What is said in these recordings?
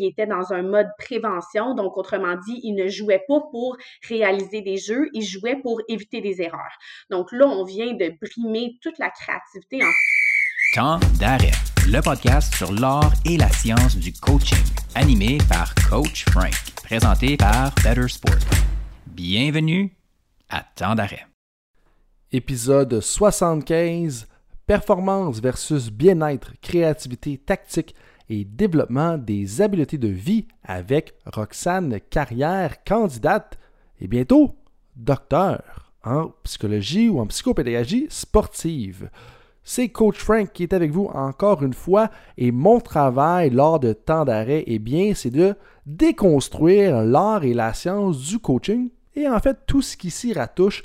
il était dans un mode prévention. Donc, autrement dit, il ne jouait pas pour réaliser des jeux, il jouait pour éviter des erreurs. Donc là, on vient de brimer toute la créativité en Temps d'arrêt, le podcast sur l'art et la science du coaching, animé par Coach Frank, présenté par Better Sport. Bienvenue à Temps d'arrêt. Épisode 75 Performance versus bien-être, créativité, tactique et développement des habiletés de vie avec Roxane Carrière, candidate et bientôt docteur en psychologie ou en psychopédagogie sportive. C'est Coach Frank qui est avec vous encore une fois et mon travail lors de temps d'arrêt, eh bien, c'est de déconstruire l'art et la science du coaching et en fait tout ce qui s'y rattouche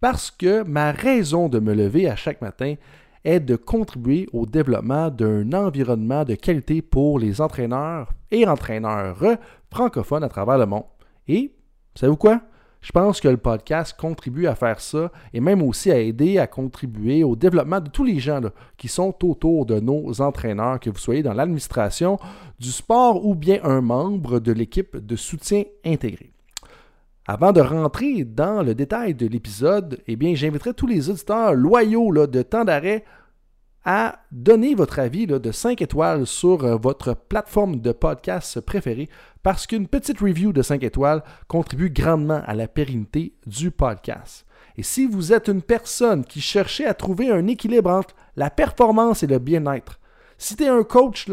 parce que ma raison de me lever à chaque matin est de contribuer au développement d'un environnement de qualité pour les entraîneurs et entraîneurs francophones à travers le monde. Et, savez-vous quoi? Je pense que le podcast contribue à faire ça et même aussi à aider à contribuer au développement de tous les gens qui sont autour de nos entraîneurs, que vous soyez dans l'administration du sport ou bien un membre de l'équipe de soutien intégré. Avant de rentrer dans le détail de l'épisode, eh bien, j'inviterai tous les auditeurs loyaux de temps d'arrêt à donner votre avis de 5 étoiles sur euh, votre plateforme de podcast préférée parce qu'une petite review de 5 étoiles contribue grandement à la pérennité du podcast. Et si vous êtes une personne qui cherchait à trouver un équilibre entre la performance et le bien-être, si tu es un coach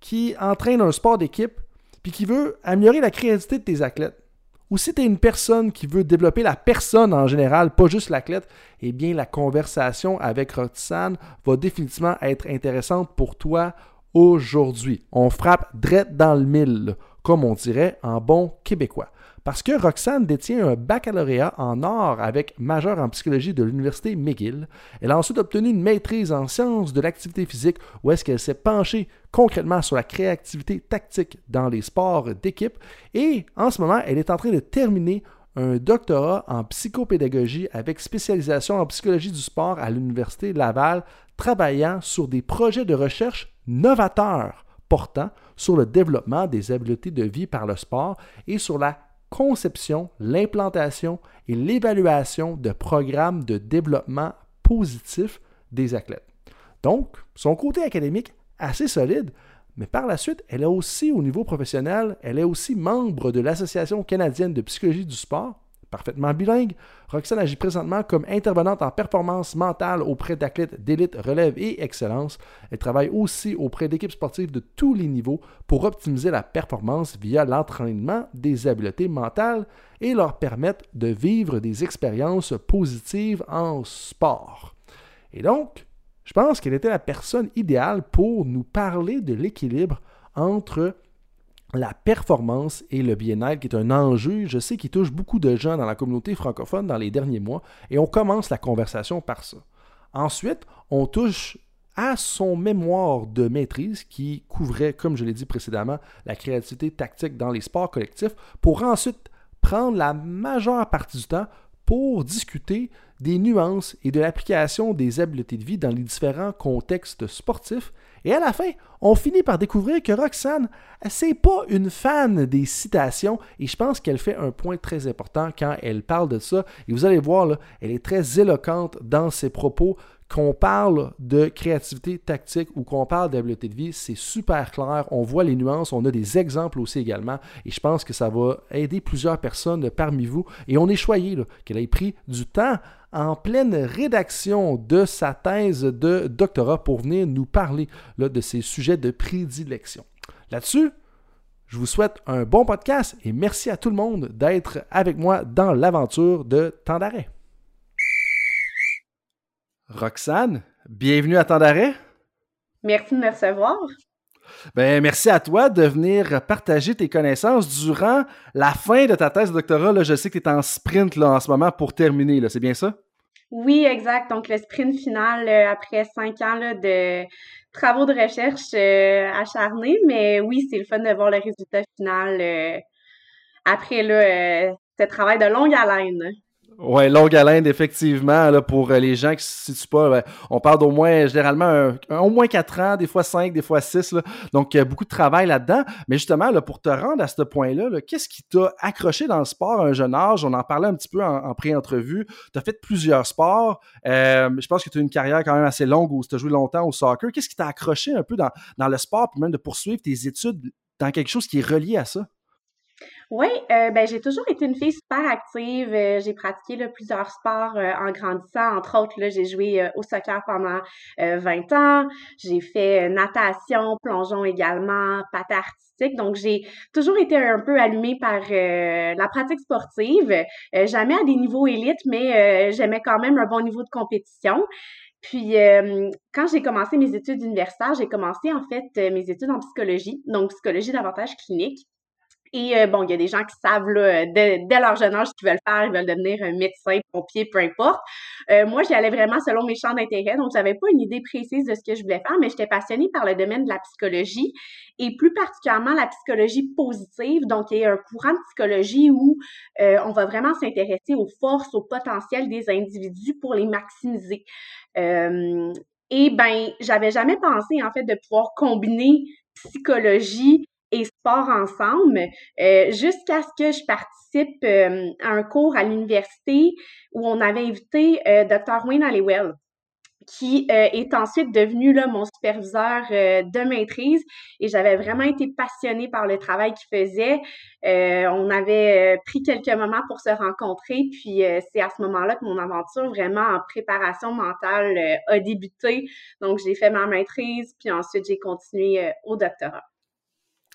qui entraîne un sport d'équipe puis qui veut améliorer la créativité de tes athlètes, ou si tu es une personne qui veut développer la personne en général, pas juste l'athlète, eh bien la conversation avec Roxane va définitivement être intéressante pour toi aujourd'hui. On frappe drette dans le mille, comme on dirait en bon québécois. Parce que Roxane détient un baccalauréat en art avec majeur en psychologie de l'Université McGill. Elle a ensuite obtenu une maîtrise en sciences de l'activité physique où est-ce qu'elle s'est penchée concrètement sur la créativité tactique dans les sports d'équipe. Et en ce moment, elle est en train de terminer un doctorat en psychopédagogie avec spécialisation en psychologie du sport à l'Université Laval, travaillant sur des projets de recherche novateurs portant sur le développement des habiletés de vie par le sport et sur la conception, l'implantation et l'évaluation de programmes de développement positif des athlètes. Donc, son côté académique assez solide, mais par la suite, elle est aussi au niveau professionnel, elle est aussi membre de l'Association canadienne de psychologie du sport, Parfaitement bilingue, Roxane agit présentement comme intervenante en performance mentale auprès d'athlètes d'élite, relève et excellence. Elle travaille aussi auprès d'équipes sportives de tous les niveaux pour optimiser la performance via l'entraînement des habiletés mentales et leur permettre de vivre des expériences positives en sport. Et donc, je pense qu'elle était la personne idéale pour nous parler de l'équilibre entre la performance et le bien-être, qui est un enjeu, je sais, qui touche beaucoup de gens dans la communauté francophone dans les derniers mois, et on commence la conversation par ça. Ensuite, on touche à son mémoire de maîtrise qui couvrait, comme je l'ai dit précédemment, la créativité tactique dans les sports collectifs, pour ensuite prendre la majeure partie du temps pour discuter des nuances et de l'application des habiletés de vie dans les différents contextes sportifs. Et à la fin, on finit par découvrir que Roxane, c'est pas une fan des citations et je pense qu'elle fait un point très important quand elle parle de ça. Et vous allez voir, elle est très éloquente dans ses propos qu'on parle de créativité tactique ou qu'on parle d'habileté de vie, c'est super clair. On voit les nuances, on a des exemples aussi également. Et je pense que ça va aider plusieurs personnes parmi vous. Et on est choyé qu'elle ait pris du temps en pleine rédaction de sa thèse de doctorat pour venir nous parler de ces sujets de prédilection. Là-dessus, je vous souhaite un bon podcast et merci à tout le monde d'être avec moi dans l'aventure de Temps d'arrêt. Roxane, bienvenue à Temps d'arrêt. Merci de me recevoir. Ben, merci à toi de venir partager tes connaissances durant la fin de ta thèse de doctorat. Là, je sais que tu es en sprint là, en ce moment pour terminer, c'est bien ça? Oui, exact. Donc, le sprint final euh, après cinq ans de travaux de recherche euh, acharnés. Mais oui, c'est le fun de voir le résultat final euh, après là, ce travail de longue haleine. Oui, longue haleine, effectivement, pour euh, les gens qui ne se situent pas. Ben, on parle d'au moins, généralement, au moins quatre ans, des fois cinq, des fois six. Là. Donc, il y a beaucoup de travail là-dedans. Mais justement, là, pour te rendre à ce point-là, qu'est-ce qui t'a accroché dans le sport à un jeune âge? On en parlait un petit peu en, pré-entrevue. Tu as fait plusieurs sports. Euh, je pense que tu as une carrière quand même assez longue où tu as joué longtemps au soccer. Qu'est-ce qui t'a accroché un peu dans, dans le sport, puis même de poursuivre tes études dans quelque chose qui est relié à ça? Oui, euh, ben, j'ai toujours été une fille super active. Euh, j'ai pratiqué là, plusieurs sports euh, en grandissant. Entre autres, j'ai joué au soccer pendant 20 ans. J'ai fait natation, plongeon également, patin artistique. Donc, j'ai toujours été un peu allumée par la pratique sportive. jamais à des niveaux élites, mais j'aimais quand même un bon niveau de compétition. Puis, quand j'ai commencé mes études universitaires, j'ai commencé en fait mes études en psychologie, donc psychologie davantage clinique. Et euh, bon, il y a des gens qui savent là, dès, leur jeune âge qu'ils veulent faire, ils veulent devenir un médecin, pompier, peu importe. Euh, moi, j'y allais vraiment selon mes champs d'intérêt, donc j'avais pas une idée précise de ce que je voulais faire, mais j'étais passionnée par le domaine de la psychologie et plus particulièrement la psychologie positive. Donc, il y a un courant de psychologie où euh, on va vraiment s'intéresser aux forces, aux potentiels des individus pour les maximiser. et ben, j'avais jamais pensé en fait de pouvoir combiner psychologie et sport ensemble euh, jusqu'à ce que je participe euh, à un cours à l'université où on avait invité euh, Dr. Wayne Halliwell qui est ensuite devenu là, mon superviseur de maîtrise et j'avais vraiment été passionnée par le travail qu'il faisait. on avait pris quelques moments pour se rencontrer, puis c'est à ce moment-là que mon aventure vraiment en préparation mentale a débuté. Donc j'ai fait ma maîtrise, puis ensuite j'ai continué au doctorat.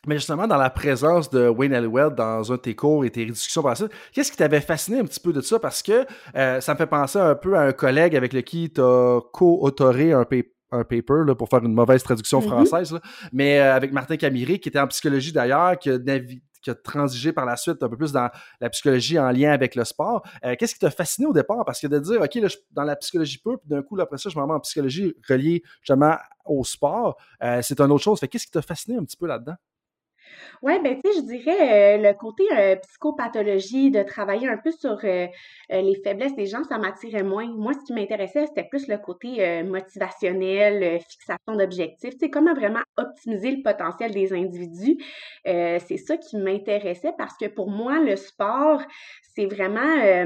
Mais justement, dans la présence de Wayne Halliwell dans un de tes cours et tes discussions par la suite, qu'est-ce qui t'avait fasciné un petit peu de ça? Parce que euh, ça me fait penser un peu à un collègue avec lequel tu as co-autoré un, un paper là, pour faire une mauvaise traduction mm-hmm. française, mais euh, avec Martin Camiri, qui était en psychologie d'ailleurs, qui a, qui a transigé par la suite un peu plus dans la psychologie en lien avec le sport. Euh, qu'est-ce qui t'a fasciné au départ? Parce que de dire, OK, là, dans la psychologie peu, puis d'un coup, après ça, je m'en vais en psychologie reliée justement au sport, c'est une autre chose. qu'est-ce qui t'a fasciné un petit peu là-dedans? Oui, ben, tu sais, je dirais, euh, le côté euh, psychopathologie, de travailler un peu sur euh, les faiblesses des gens, ça m'attirait moins. Moi, ce qui m'intéressait, c'était plus le côté motivationnel, fixation d'objectifs, tu sais, comment vraiment optimiser le potentiel des individus. c'est ça qui m'intéressait parce que pour moi, le sport, c'est vraiment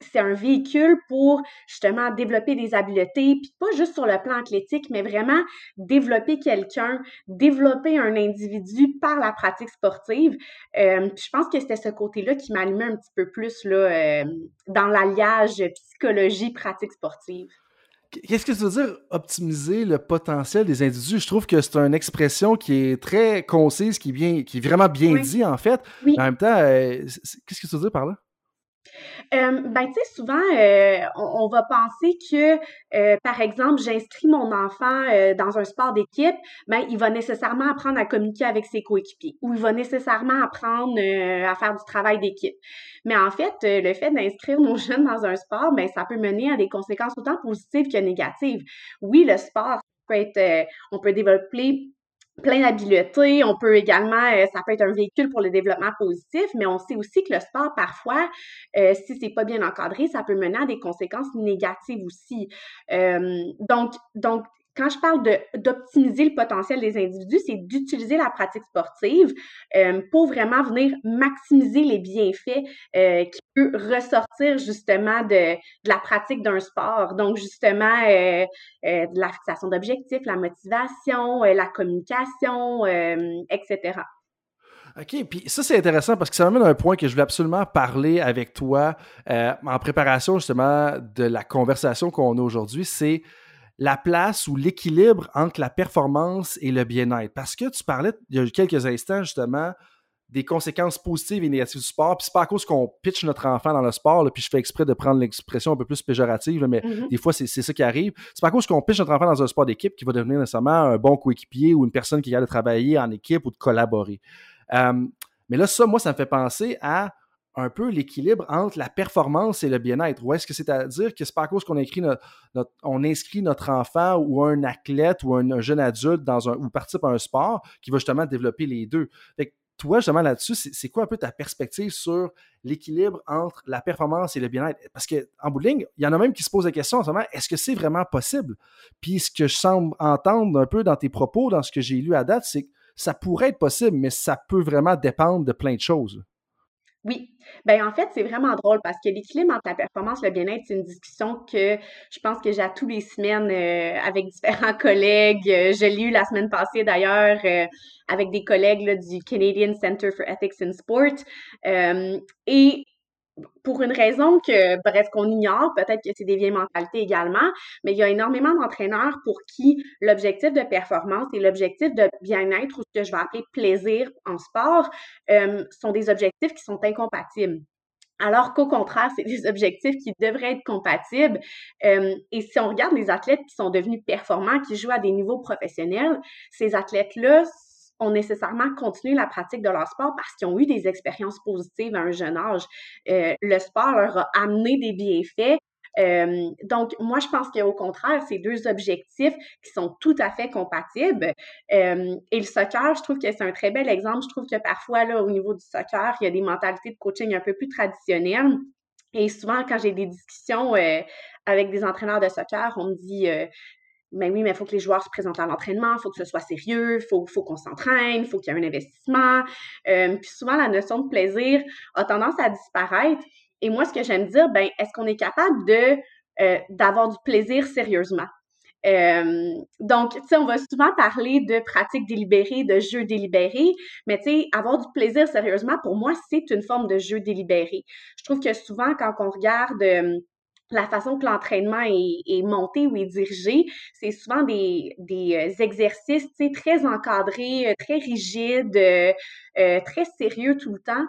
c'est un véhicule pour justement développer des habiletés, puis pas juste sur le plan athlétique, mais vraiment développer quelqu'un, développer un individu par la pratique sportive. Euh, je pense que c'était ce côté-là qui m'allumait un petit peu plus là, euh, dans l'alliage psychologie-pratique sportive. Qu'est-ce que ça veut dire optimiser le potentiel des individus? Je trouve que c'est une expression qui est très concise, qui est, bien, qui est vraiment bien dit en fait. en même temps, euh, qu'est-ce que ça veut dire par là? Euh, ben, tu sais, souvent, euh, on, va penser que, euh, par exemple, j'inscris mon enfant dans un sport d'équipe, ben, il va nécessairement apprendre à communiquer avec ses coéquipiers ou il va nécessairement apprendre à faire du travail d'équipe. Mais en fait, le fait d'inscrire nos jeunes dans un sport, ben, ça peut mener à des conséquences autant positives que négatives. Oui, le sport peut être, on peut développer plein d'habiletés. On peut également, euh, ça peut être un véhicule pour le développement positif, mais on sait aussi que le sport, parfois, euh, si c'est pas bien encadré, ça peut mener à des conséquences négatives aussi. Euh, donc, donc, quand je parle d'optimiser le potentiel des individus, c'est d'utiliser la pratique sportive euh, pour vraiment venir maximiser les bienfaits euh, qui peuvent ressortir justement de, la pratique d'un sport. Donc, justement, euh, de la fixation d'objectifs, la motivation, la communication, etc. OK, puis ça, c'est intéressant parce que ça m'amène à un point que je voulais absolument parler avec toi en préparation justement de la conversation qu'on a aujourd'hui. C'est la place ou l'équilibre entre la performance et le bien-être. Parce que tu parlais il y a quelques instants justement des conséquences positives et négatives du sport. Puis c'est pas à cause qu'on pitch notre enfant dans le sport, puis je fais exprès de prendre l'expression un peu plus péjorative, mais mm-hmm. des fois c'est ça qui arrive. C'est pas à cause qu'on pitch notre enfant dans un sport d'équipe qui va devenir nécessairement un bon coéquipier ou une personne qui a de travailler en équipe ou de collaborer. Euh, mais là, ça, moi, ça me fait penser à un peu l'équilibre entre la performance et le bien-être? Ou est-ce que c'est-à-dire que c'est pas à cause qu'on inscrit notre, enfant ou un athlète ou un, jeune adulte dans un, ou participe à un sport qui va justement développer les deux? toi, justement, là-dessus, c'est quoi un peu ta perspective sur l'équilibre entre la performance et le bien-être? Parce qu'en bout de ligne, il y en a même qui se posent la question en ce moment, est-ce que c'est vraiment possible? Puis ce que je semble entendre un peu dans tes propos, dans ce que j'ai lu à date, c'est que ça pourrait être possible, mais ça peut vraiment dépendre de plein de choses. Oui. Ben en fait, c'est vraiment drôle parce que l'équilibre entre la performance et le bien-être, c'est une discussion que je pense que j'ai à tous les semaines euh, avec différents collègues. Euh, je l'ai eu la semaine passée d'ailleurs euh, avec des collègues du Canadian Center for Ethics in Sport. et pour une raison que, bref, qu'on ignore, peut-être que c'est des vieilles mentalités également, mais il y a énormément d'entraîneurs pour qui l'objectif de performance et l'objectif de bien-être, ou ce que je vais appeler plaisir en sport, euh, sont des objectifs qui sont incompatibles. Alors qu'au contraire, c'est des objectifs qui devraient être compatibles. Euh, et si on regarde les athlètes qui sont devenus performants, qui jouent à des niveaux professionnels, ces athlètes-là ont nécessairement continué la pratique de leur sport parce qu'ils ont eu des expériences positives à un jeune âge. Euh, le sport leur a amené des bienfaits. Euh, donc, moi, je pense qu'au contraire, c'est deux objectifs qui sont tout à fait compatibles. Euh, et le soccer, je trouve que c'est un très bel exemple. Je trouve que parfois, là, au niveau du soccer, il y a des mentalités de coaching un peu plus traditionnelles. Et souvent, quand j'ai des discussions avec des entraîneurs de soccer, on me dit mais oui, mais il faut que les joueurs se présentent à l'entraînement, il faut que ce soit sérieux, il faut, faut qu'on s'entraîne, il faut qu'il y ait un investissement. Euh, puis souvent, la notion de plaisir a tendance à disparaître. Et moi, ce que j'aime dire, ben, est-ce qu'on est capable de euh, d'avoir du plaisir sérieusement? Euh, donc, tu sais, on va souvent parler de pratiques délibérées, de jeux délibérés, mais tu sais, avoir du plaisir sérieusement, pour moi, c'est une forme de jeu délibéré. Je trouve que souvent, quand on regarde la façon que l'entraînement est, monté ou est dirigé, c'est souvent des, des euh, exercices très encadrés, euh, très rigides, euh, très sérieux tout le temps.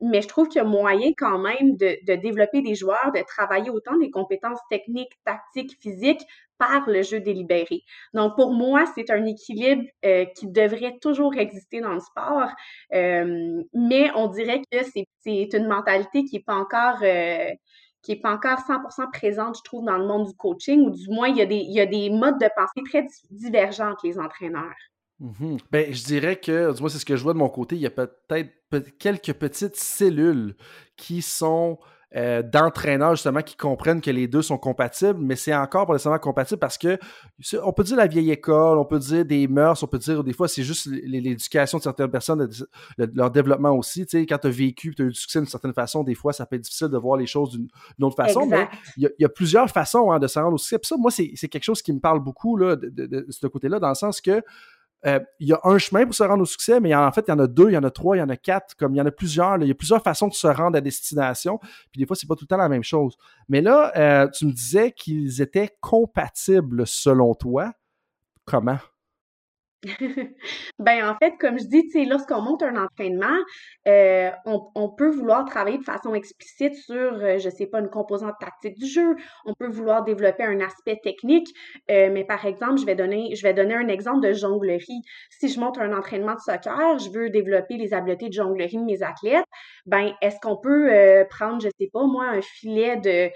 mais je trouve qu'il y a moyen quand même de, de, développer des joueurs, de travailler autant des compétences techniques, tactiques, physiques par le jeu délibéré. Donc, pour moi, c'est un équilibre qui devrait toujours exister dans le sport, mais on dirait que c'est une mentalité qui n'est pas encore qui n'est pas encore 100% présente, je trouve, dans le monde du coaching, ou du moins, il y a des, il y a des modes de pensée très divergents entre les entraîneurs. Mm-hmm. Ben, je dirais que, du moins, c'est ce que je vois de mon côté, il y a peut-être quelques petites cellules qui sont euh, d'entraîneurs justement qui comprennent que les deux sont compatibles, mais c'est encore pas nécessairement compatible parce que on peut dire la vieille école, on peut dire des mœurs, on peut dire des fois c'est juste l'éducation de certaines personnes, leur développement aussi. Tu sais, quand tu as vécu, tu as eu du succès d'une certaine façon, des fois ça peut être difficile de voir les choses d'une autre façon, mais il y, a plusieurs façons hein, de se rendre au succès. ça, moi, c'est quelque chose qui me parle beaucoup là, de, de ce côté-là, dans le sens que euh, il y a un chemin pour se rendre au succès, mais en fait, il y en a deux, il y en a trois, il y en a quatre, comme il y en a plusieurs. il y a plusieurs façons de se rendre à destination. Puis des fois, c'est pas tout le temps la même chose. Mais là, euh, tu me disais qu'ils étaient compatibles selon toi. Comment? Ben en fait, comme je dis, lorsqu'on monte un entraînement, euh, on, peut vouloir travailler de façon explicite sur, euh, je sais pas, une composante tactique du jeu. On peut vouloir développer un aspect technique. Euh, mais par exemple, je vais donner, je vais donner un exemple de jonglerie. Si je monte un entraînement de soccer, je veux développer les habiletés de jonglerie de mes athlètes. Ben, est-ce qu'on peut prendre, je sais pas, moi, un filet de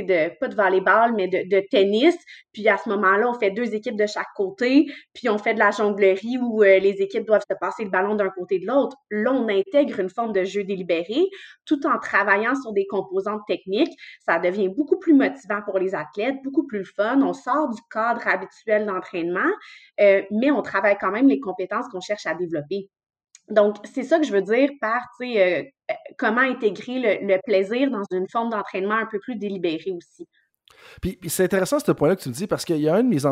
de, pas de volleyball, mais de, tennis. Puis à ce moment-là, on fait deux équipes de chaque côté, puis on fait de la jonglerie où euh, les équipes doivent se passer le ballon d'un côté de l'autre. Là, on intègre une forme de jeu délibéré tout en travaillant sur des composantes techniques. Ça devient beaucoup plus motivant pour les athlètes, beaucoup plus fun. On sort du cadre habituel d'entraînement, euh, mais on travaille quand même les compétences qu'on cherche à développer. Donc, c'est ça que je veux dire par, tu sais, euh, euh, comment intégrer le, plaisir dans une forme d'entraînement un peu plus délibérée aussi. Puis, c'est intéressant ce point-là que tu me dis parce qu'il y a un, de mes des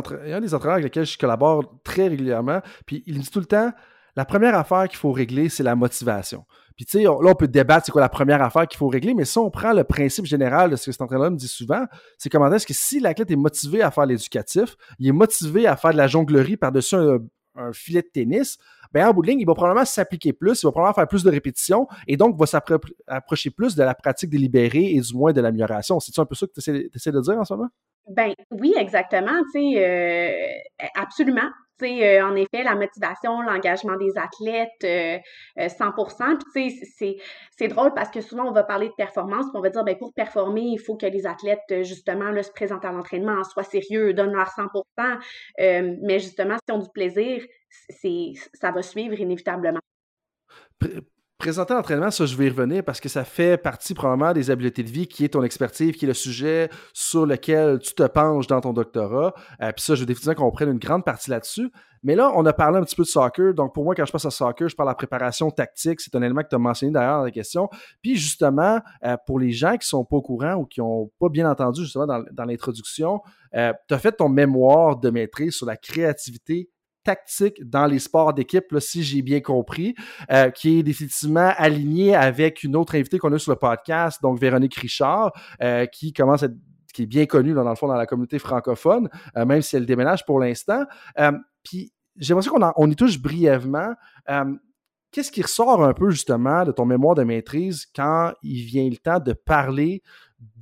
entraîneurs avec lesquels je collabore très régulièrement, puis il me dit tout le temps, la première affaire qu'il faut régler, c'est la motivation. Puis tu sais, là, on peut débattre c'est quoi la première affaire qu'il faut régler, mais si on prend le principe général de ce que cet entraîneur me dit souvent, c'est comment est-ce que si l'athlète est motivé à faire l'éducatif, il est motivé à faire de la jonglerie par-dessus un filet de tennis, ben en bout de ligne, il va probablement s'appliquer plus, il va probablement faire plus de répétitions et donc va s'approcher plus de la pratique délibérée et du moins de l'amélioration. C'est un peu ça que tu essaies, de dire en ce moment? Ben oui, exactement. Euh, absolument. Tu euh, en effet, la motivation, l'engagement des athlètes, 100 euh, Puis tu sais, c'est drôle parce que souvent, on va parler de performance, puis on va dire, ben pour performer, il faut que les athlètes, justement, se présentent à l'entraînement, soient sérieux, donnent leur 100% Mais justement, si on du plaisir, ça va suivre inévitablement. Présenter l'entraînement, ça, je vais y revenir parce que ça fait partie probablement des habiletés de vie qui est ton expertise, qui est le sujet sur lequel tu te penches dans ton doctorat. Euh, puis ça, je veux définitivement qu'on prenne une grande partie là-dessus. Mais là, on a parlé un petit peu de soccer. Donc, pour moi, quand je passe à soccer, je parle de préparation tactique. C'est un élément que tu as mentionné d'ailleurs dans la question. Puis, justement, euh, pour les gens qui sont pas au courant ou qui ont pas bien entendu, justement, dans, l'introduction, euh, tu as fait ton mémoire de maîtrise sur la créativité tactique dans les sports d'équipe, si j'ai bien compris, euh, qui est définitivement aligné avec une autre invitée qu'on a sur le podcast, donc Véronique Richard, euh, qui commence à être qui est bien connue dans le fond dans la communauté francophone, euh, même si elle déménage pour l'instant. puis j'aimerais qu'on on y touche brièvement. Qu'est-ce qui ressort un peu justement de ton mémoire de maîtrise quand il vient le temps de parler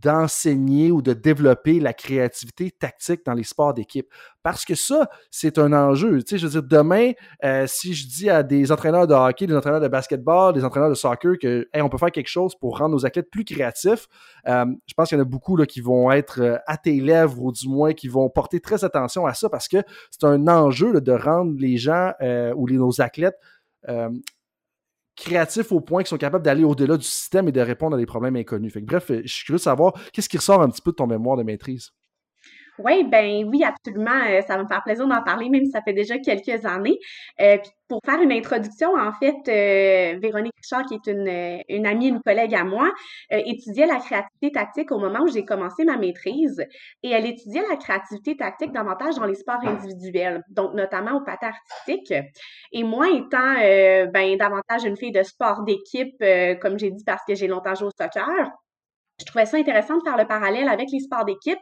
d'enseigner ou de développer la créativité tactique dans les sports d'équipe. Parce que ça, c'est un enjeu. Tu sais, je veux dire, demain, euh, si je dis à des entraîneurs de hockey, des entraîneurs de basketball, des entraîneurs de soccer que on peut faire quelque chose pour rendre nos athlètes plus créatifs, euh, je pense qu'il y en a beaucoup là, qui vont être euh, à tes lèvres ou du moins qui vont porter très attention à ça parce que c'est un enjeu de rendre les gens ou nos athlètes créatifs au point qu'ils sont capables d'aller au-delà du système et de répondre à des problèmes inconnus. Fait bref, je suis curieux de savoir qu'est-ce qui ressort un petit peu de ton mémoire de maîtrise. Oui, ben oui, absolument. Euh, ça va me faire plaisir d'en parler, même si ça fait déjà quelques années. Euh, pour faire une introduction, en fait, euh, Véronique Richard, qui est une, une amie, une collègue à moi, étudiait la créativité tactique au moment où j'ai commencé ma maîtrise. Et elle étudiait la créativité tactique davantage dans les sports individuels, donc notamment au patin artistique. Et moi, étant ben, davantage une fille de sport d'équipe, comme j'ai dit, parce que j'ai longtemps joué au soccer, je trouvais ça intéressant de faire le parallèle avec les sports d'équipe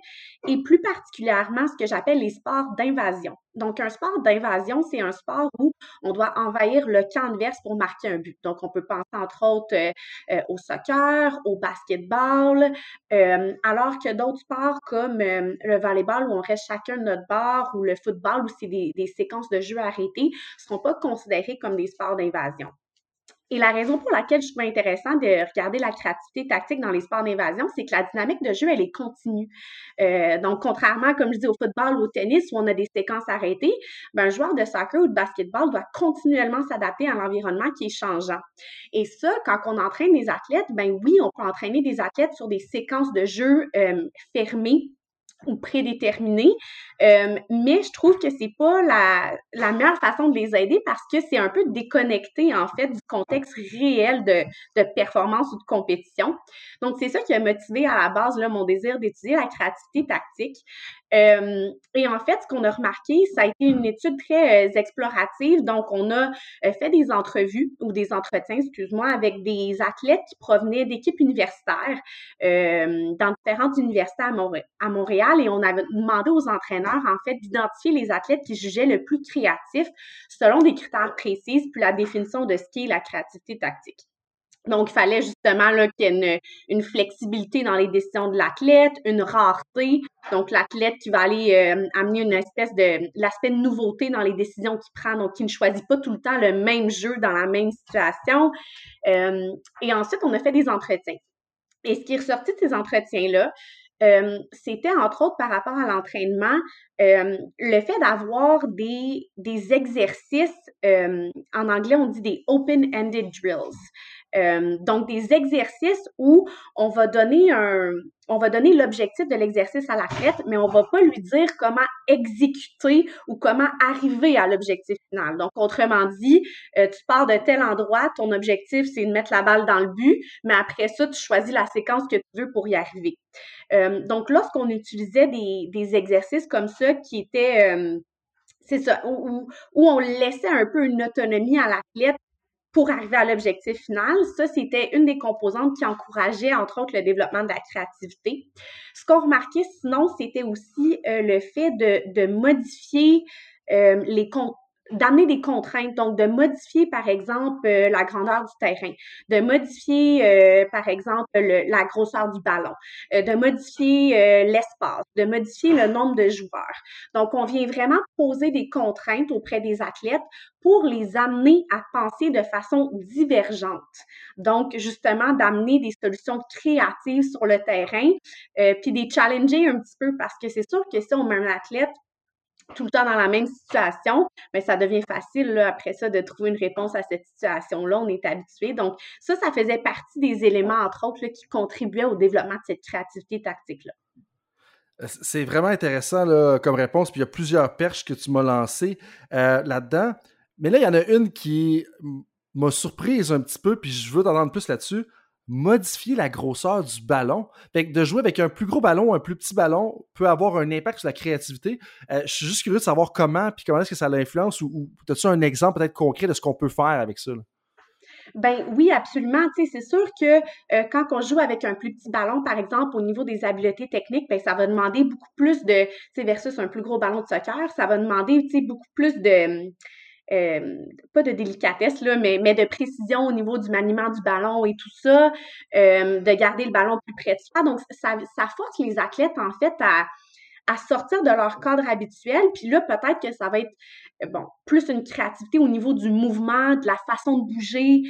et plus particulièrement ce que j'appelle les sports d'invasion. Donc, un sport d'invasion, c'est un sport où on doit envahir le camp adverse pour marquer un but. Donc, on peut penser entre autres euh, euh, au soccer, au basketball, euh, alors que d'autres sports comme le volleyball où on reste chacun de notre bord ou le football où c'est des, des séquences de jeux arrêtées, ne seront pas considérés comme des sports d'invasion. Et la raison pour laquelle je trouve intéressant de regarder la créativité tactique dans les sports d'invasion, c'est que la dynamique de jeu, elle est continue. Euh, donc, contrairement, comme je dis, au football ou au tennis, où on a des séquences arrêtées, ben, un joueur de soccer ou de basketball doit continuellement s'adapter à l'environnement qui est changeant. Et ça, quand on entraîne des athlètes, ben oui, on peut entraîner des athlètes sur des séquences de jeu euh, fermées ou prédéterminés. Euh, mais je trouve que c'est pas la, meilleure façon de les aider parce que c'est un peu déconnecté, en fait, du contexte réel de, performance ou de compétition. Donc, c'est ça qui a motivé à la base mon désir d'étudier la créativité tactique. Euh, et en fait, ce qu'on a remarqué, ça a été une étude très euh, explorative. Donc, on a euh, fait des entrevues ou des entretiens, excuse-moi, avec des athlètes qui provenaient d'équipes universitaires dans différentes universités à, Montréal. Et on avait demandé aux entraîneurs, en fait, d'identifier les athlètes qui jugeaient le plus créatifs selon des critères précis, puis la définition de ce qu'est la créativité tactique. Donc, il fallait justement qu'il y ait une, flexibilité dans les décisions de l'athlète, une rareté. Donc, l'athlète qui va aller euh, amener une espèce de l'aspect de nouveauté dans les décisions qu'il prend, donc qui ne choisit pas tout le temps le même jeu dans la même situation. Euh, et ensuite, on a fait des entretiens. Et ce qui est ressorti de ces entretiens-là, euh, c'était entre autres par rapport à l'entraînement, le fait d'avoir des, des exercices, en anglais on dit des open-ended drills. Euh, donc, des exercices où on va donner un, on va donner l'objectif de l'exercice à l'athlète, mais on va pas lui dire comment exécuter ou comment arriver à l'objectif final. Donc, autrement dit, euh, tu pars de tel endroit, ton objectif, c'est de mettre la balle dans le but, mais après ça, tu choisis la séquence que tu veux pour y arriver. Euh, donc, lorsqu'on utilisait des, des, exercices comme ça qui étaient c'est ça, où, où, on laissait un peu une autonomie à l'athlète pour arriver à l'objectif final. Ça, c'était une des composantes qui encourageait, entre autres, le développement de la créativité. Ce qu'on remarquait sinon, c'était aussi euh, le fait de, modifier euh, les, d'amener des contraintes, donc de modifier, par exemple, euh, la grandeur du terrain, de modifier, euh, par exemple, la grosseur du ballon, euh, de modifier l'espace, de modifier le nombre de joueurs. Donc, on vient vraiment poser des contraintes auprès des athlètes pour les amener à penser de façon divergente. Donc, justement, d'amener des solutions créatives sur le terrain, puis des challenger un petit peu parce que c'est sûr que si on met un athlète tout le temps dans la même situation, mais ça devient facile après ça de trouver une réponse à cette situation-là. On est habitué. Donc, ça, ça faisait partie des éléments, entre autres, qui contribuaient au développement de cette créativité tactique-là. Euh, c'est vraiment intéressant comme réponse. Puis il y a plusieurs perches que tu m'as lancées euh, là-dedans. Mais là, il y en a une qui m'a surprise un petit peu, puis je veux t'entendre plus là-dessus modifier la grosseur du ballon. Fait de jouer avec un plus gros ballon un plus petit ballon peut avoir un impact sur la créativité. Euh, je suis juste curieux de savoir comment, puis comment est-ce que ça l'influence, ou, ou as-tu un exemple peut-être concret de ce qu'on peut faire avec ça? Ben oui, absolument. C'est sûr que euh, quand on joue avec un plus petit ballon, par exemple, au niveau des habiletés techniques, ben ça va demander beaucoup plus de, versus un plus gros ballon de soccer, ça va demander, beaucoup plus de, euh, pas de délicatesse, mais, de précision au niveau du maniement du ballon et tout ça, euh, de garder le ballon plus près de soi. Donc, ça, ça force les athlètes, en fait, à, sortir de leur cadre habituel. Puis là, peut-être que ça va être, euh, plus une créativité au niveau du mouvement, de la façon de bouger,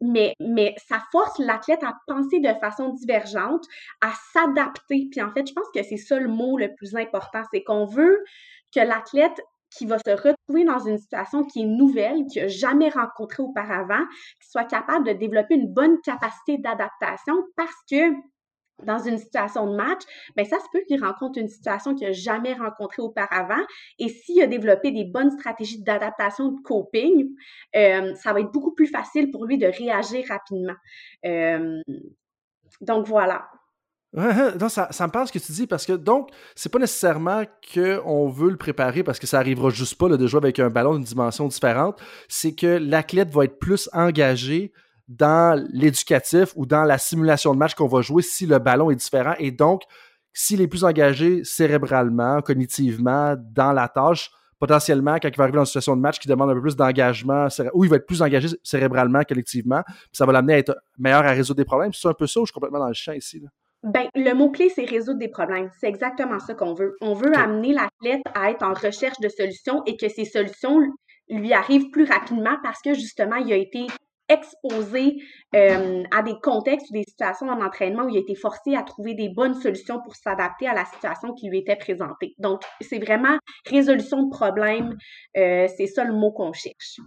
mais, mais ça force l'athlète à penser de façon divergente, à s'adapter. Puis en fait, je pense que c'est ça le mot le plus important, c'est qu'on veut que l'athlète qui va se retrouver dans une situation qui est nouvelle, qui n'a jamais rencontré auparavant, qui soit capable de développer une bonne capacité d'adaptation parce que dans une situation de match, bien, ça se peut qu'il rencontre une situation qu'il n'a jamais rencontrée auparavant. Et s'il a développé des bonnes stratégies d'adaptation, de coping, euh, ça va être beaucoup plus facile pour lui de réagir rapidement. Euh, donc voilà. Non, ça, me parle ce que tu dis parce que donc, c'est pas nécessairement qu'on veut le préparer parce que ça arrivera juste pas de jouer avec un ballon d'une dimension différente. C'est que l'athlète va être plus engagé dans l'éducatif ou dans la simulation de match qu'on va jouer si le ballon est différent. Et donc, s'il est plus engagé cérébralement, cognitivement, dans la tâche, potentiellement, quand il va arriver dans une situation de match qui demande un peu plus d'engagement, ou il va être plus engagé cérébralement, collectivement, ça va l'amener à être meilleur à résoudre des problèmes. C'est un peu ça ou je suis complètement dans le champ ici? Là? Ben, le mot-clé, c'est résoudre des problèmes. C'est exactement ça qu'on veut. On veut amener l'athlète à être en recherche de solutions et que ces solutions lui arrivent plus rapidement parce que justement, il a été exposé euh, à des contextes ou des situations en entraînement où il a été forcé à trouver des bonnes solutions pour s'adapter à la situation qui lui était présentée. Donc, c'est vraiment résolution de problèmes, euh, c'est ça le mot qu'on cherche.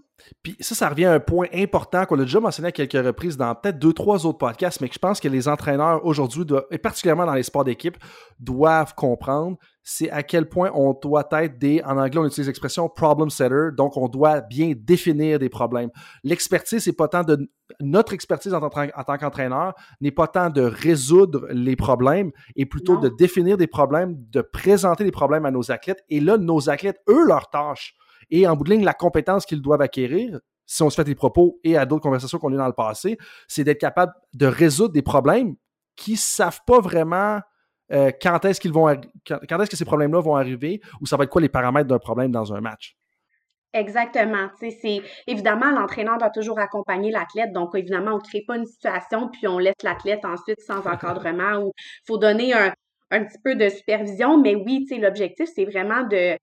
Puis ça, ça revient à un point important qu'on a déjà mentionné à quelques reprises dans peut-être deux, trois autres podcasts, mais que je pense que les entraîneurs aujourd'hui, et particulièrement dans les sports d'équipe, doivent comprendre, c'est à quel point on doit être des, en anglais on utilise l'expression problem setter, donc on doit bien définir des problèmes. L'expertise, c'est pas tant de, notre expertise en, tant qu'entraîneur n'est pas tant de résoudre les problèmes, et plutôt de définir des problèmes, de présenter des problèmes à nos athlètes, et là, nos athlètes, eux, leur tâche, et en bout de ligne, la compétence qu'ils doivent acquérir, si on se fait des propos et à d'autres conversations qu'on a eues dans le passé, c'est d'être capable de résoudre des problèmes qui ne savent pas vraiment euh, quand est-ce qu'ils vont quand, est-ce que ces problèmes-là vont arriver ou ça va être quoi les paramètres d'un problème dans un match? Exactement. C'est évidemment l'entraîneur doit toujours accompagner l'athlète. Donc évidemment, on ne crée pas une situation puis on laisse l'athlète ensuite sans encadrement ou il faut donner un, un, petit peu de supervision. Mais oui, l'objectif, c'est vraiment de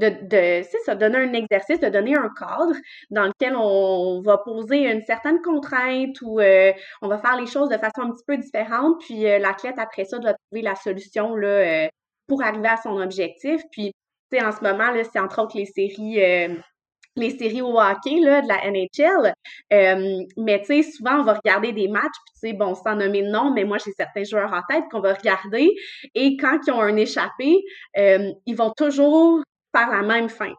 de, de c'est ça, donner un exercice, de donner un cadre dans lequel on va poser une certaine contrainte ou euh, on va faire les choses de façon un petit peu différente, puis euh, l'athlète, après ça, doit trouver la solution là, euh, pour arriver à son objectif. Puis, tu sais, en ce moment, là, c'est entre autres les séries les séries au hockey là, de la NHL. mais tu sais, souvent, on va regarder des matchs, puis tu sais, bon, sans nommer de nom, mais moi, j'ai certains joueurs en tête qu'on va regarder. Et quand ils ont un échappé, ils vont toujours par la même feinte.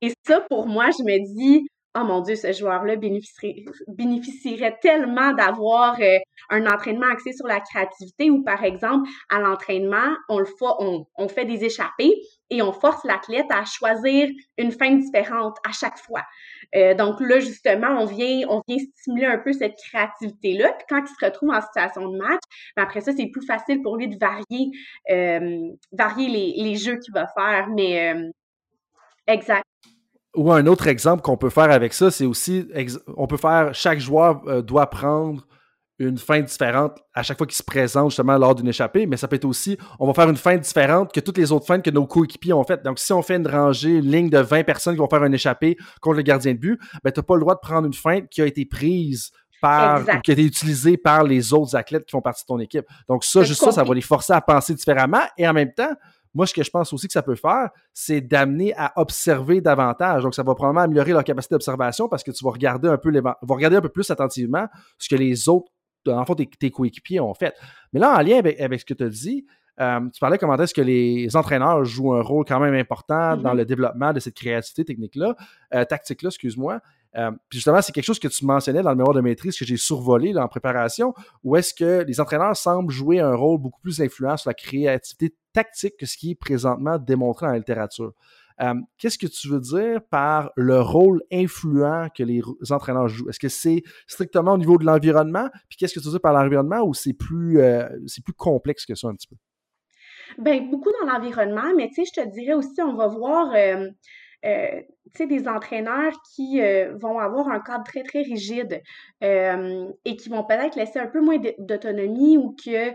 Et ça, pour moi, je me dis, oh mon Dieu, ce joueur-là bénéficierait, tellement d'avoir euh, un entraînement axé sur la créativité ou, par exemple, à l'entraînement, on, le on, fait des échappées et on force l'athlète à choisir une feinte différente à chaque fois. Euh, donc là, justement, on vient, stimuler un peu cette créativité-là. Puis quand il se retrouve en situation de match, ben après ça, c'est plus facile pour lui de varier, euh, les, les, jeux qu'il va faire. Mais exact. Ou un autre exemple qu'on peut faire avec ça, c'est aussi, on peut faire, chaque joueur doit prendre une fin différente à chaque fois qu'il se présente justement lors d'une échappée, mais ça peut être aussi, on va faire une fin différente que toutes les autres fins que nos coéquipiers ont faites. Donc, si on fait une rangée, une ligne de 20 personnes qui vont faire une échappée contre le gardien de but, ben, tu n'as pas le droit de prendre une fin qui a été prise par, ou qui a été utilisée par les autres athlètes qui font partie de ton équipe. Donc, ça, juste ça, ça va les forcer à penser différemment et en même temps, moi, ce que je pense aussi que ça peut faire, c'est d'amener à observer davantage. Donc, ça va probablement améliorer leur capacité d'observation parce que tu vas regarder un peu, plus attentivement ce que les autres, en fait, tes, coéquipiers ont fait. Mais là, en lien avec, ce que tu as dit, euh, tu parlais comment est-ce que les entraîneurs jouent un rôle quand même important dans mm-hmm. le développement de cette créativité technique-là, euh, tactique-là, excuse-moi. Euh, puis justement, c'est quelque chose que tu mentionnais dans le mémoire de maîtrise que j'ai survolé en préparation, où est-ce que les entraîneurs semblent jouer un rôle beaucoup plus influent sur la créativité tactique que ce qui est présentement démontré dans la littérature. Euh, qu'est-ce que tu veux dire par le rôle influent que les entraîneurs jouent? Est-ce que c'est strictement au niveau de l'environnement? Puis qu'est-ce que tu veux dire par l'environnement ou c'est plus, euh, c'est plus complexe que ça un petit peu? Bien, beaucoup dans l'environnement, mais tu sais, je te dirais aussi, on va voir euh, sais, des entraîneurs qui euh, vont avoir un cadre très, très rigide euh, et qui vont peut-être laisser un peu moins d'autonomie ou que,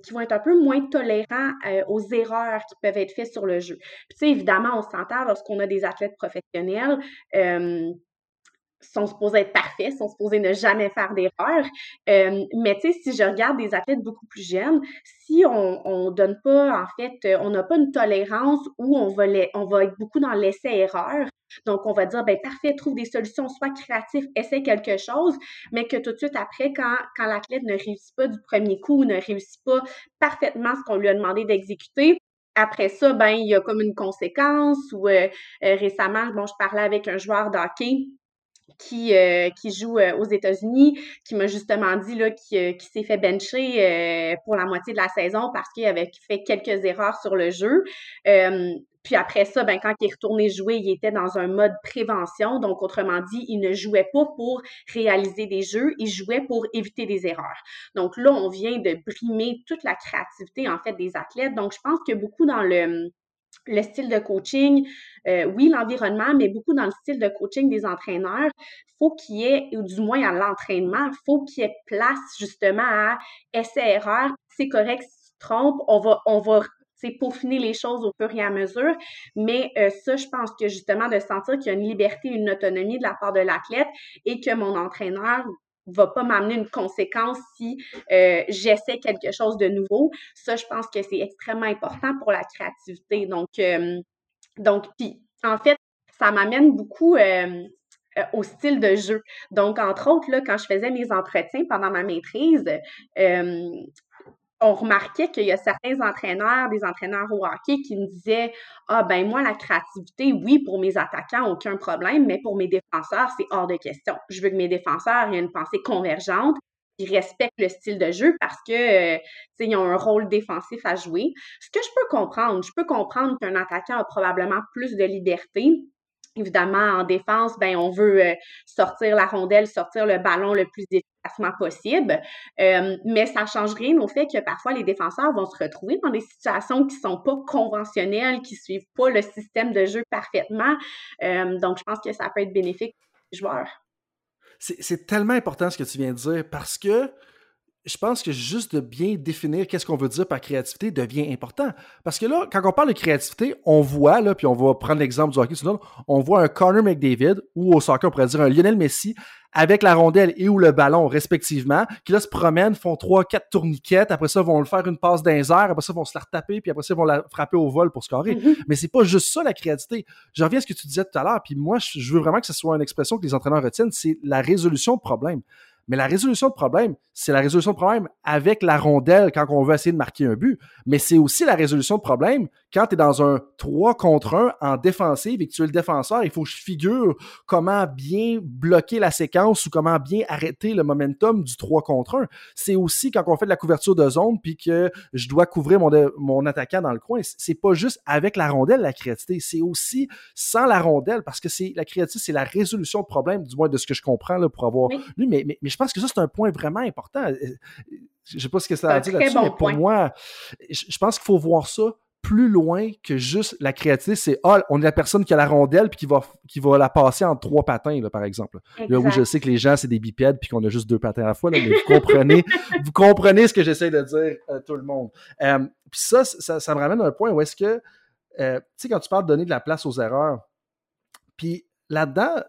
qui vont être un peu moins tolérants aux erreurs qui peuvent être faites sur le jeu. Évidemment, on s'entend lorsqu'on a des athlètes professionnels sont supposés être parfaits, sont supposés ne jamais faire d'erreur. Euh, mais tu sais, si je regarde des athlètes beaucoup plus jeunes, si on ne donne pas, en fait, euh, on n'a pas une tolérance où on va, les, on va être beaucoup dans l'essai-erreur, donc on va dire, ben parfait, trouve des solutions, sois créatif, essaie quelque chose, mais que tout de suite après, quand, quand l'athlète ne réussit pas du premier coup, ne réussit pas parfaitement ce qu'on lui a demandé d'exécuter, après ça, ben, il y a comme une conséquence ou euh, récemment, bon, je parlais avec un joueur d'hockey qui, euh, qui joue euh, aux États-Unis, qui m'a justement dit là, qui, euh, s'est fait bencher pour la moitié de la saison parce qu'il avait fait quelques erreurs sur le jeu. puis après ça, ben, quand il est retourné jouer, il était dans un mode prévention. Donc, autrement dit, il ne jouait pas pour réaliser des jeux, il jouait pour éviter des erreurs. Donc là, on vient de brimer toute la créativité, en fait, des athlètes. Donc, je pense que beaucoup dans le le style de coaching, euh, oui, l'environnement, mais beaucoup dans le style de coaching des entraîneurs, faut qu'il y ait, ou du moins à l'entraînement, faut qu'il y ait place justement à essai-erreur. C'est correct si tu trompes, on va, on va peaufiner les choses au fur et à mesure. Mais euh, ça, je pense que justement de sentir qu'il y a une liberté, une autonomie de la part de l'athlète et que mon entraîneur va pas m'amener une conséquence si euh, j'essaie quelque chose de nouveau. Ça, je pense que c'est extrêmement important pour la créativité. Donc, euh, donc puis, en fait, ça m'amène beaucoup euh, au style de jeu. Donc, entre autres, là, quand je faisais mes entretiens pendant ma maîtrise, on remarquait qu'il y a certains entraîneurs, des entraîneurs au hockey qui me disaient Ah, ben moi, la créativité, oui, pour mes attaquants, aucun problème, mais pour mes défenseurs, c'est hors de question. Je veux que mes défenseurs aient une pensée convergente, ils respectent le style de jeu parce que, euh, ils ont un rôle défensif à jouer. Ce que je peux comprendre, je peux comprendre qu'un attaquant a probablement plus de liberté Évidemment, en défense, ben, on veut euh, sortir la rondelle, sortir le ballon le plus efficacement possible. Euh, mais ça change rien au fait que parfois les défenseurs vont se retrouver dans des situations qui sont pas conventionnelles, qui suivent pas le système de jeu parfaitement. Euh, donc, je pense que ça peut être bénéfique pour les joueurs. C'est tellement important ce que tu viens de dire parce que je pense que juste de bien définir qu'est-ce qu'on veut dire par créativité devient important. Parce que là, quand on parle de créativité, on voit, là, puis on va prendre l'exemple du hockey, on voit un Connor McDavid, ou au soccer, on pourrait dire un Lionel Messi, avec la rondelle et ou le ballon, respectivement, qui là se promènent, font trois, quatre tourniquettes, après ça, vont le faire une passe d'un après ça, vont se la retaper, puis après ça, vont la frapper au vol pour scorer. Mm-hmm. Mais c'est pas juste ça, la créativité. Je reviens à ce que tu disais tout à l'heure, puis moi, je veux vraiment que ce soit une expression que les entraîneurs retiennent, c'est la résolution de problèmes. Mais la résolution de problème, c'est la résolution de problème avec la rondelle quand on veut essayer de marquer un but. Mais c'est aussi la résolution de problème quand tu es dans un 3 contre 1 en défensive et que tu es le défenseur. Il faut que je figure comment bien bloquer la séquence ou comment bien arrêter le momentum du 3 contre 1. C'est aussi quand on fait de la couverture de zone puis que je dois couvrir mon, mon attaquant dans le coin. C'est pas juste avec la rondelle la créativité, c'est aussi sans la rondelle parce que c'est la créativité, c'est la résolution de problème, du moins de ce que je comprends là, pour avoir lu. Mais, mais, mais je pense que ça, c'est un point vraiment important. Euh, je ne sais pas ce que ça a dit là-dessus, mais pour moi, je pense qu'il faut voir ça plus loin que juste la créativité. C'est ah, on est la personne qui a la rondelle puis qui va, qui va la passer en trois patins, là, par exemple. Là où je sais que les gens, c'est des bipèdes puis qu'on a juste deux patins à la fois, mais vous comprenez, vous comprenez ce que j'essaie de dire à tout le monde. Euh, puis ça, ça, me ramène à un point où est-ce que, euh, tu sais, quand tu parles de donner de la place aux erreurs, puis là-dedans,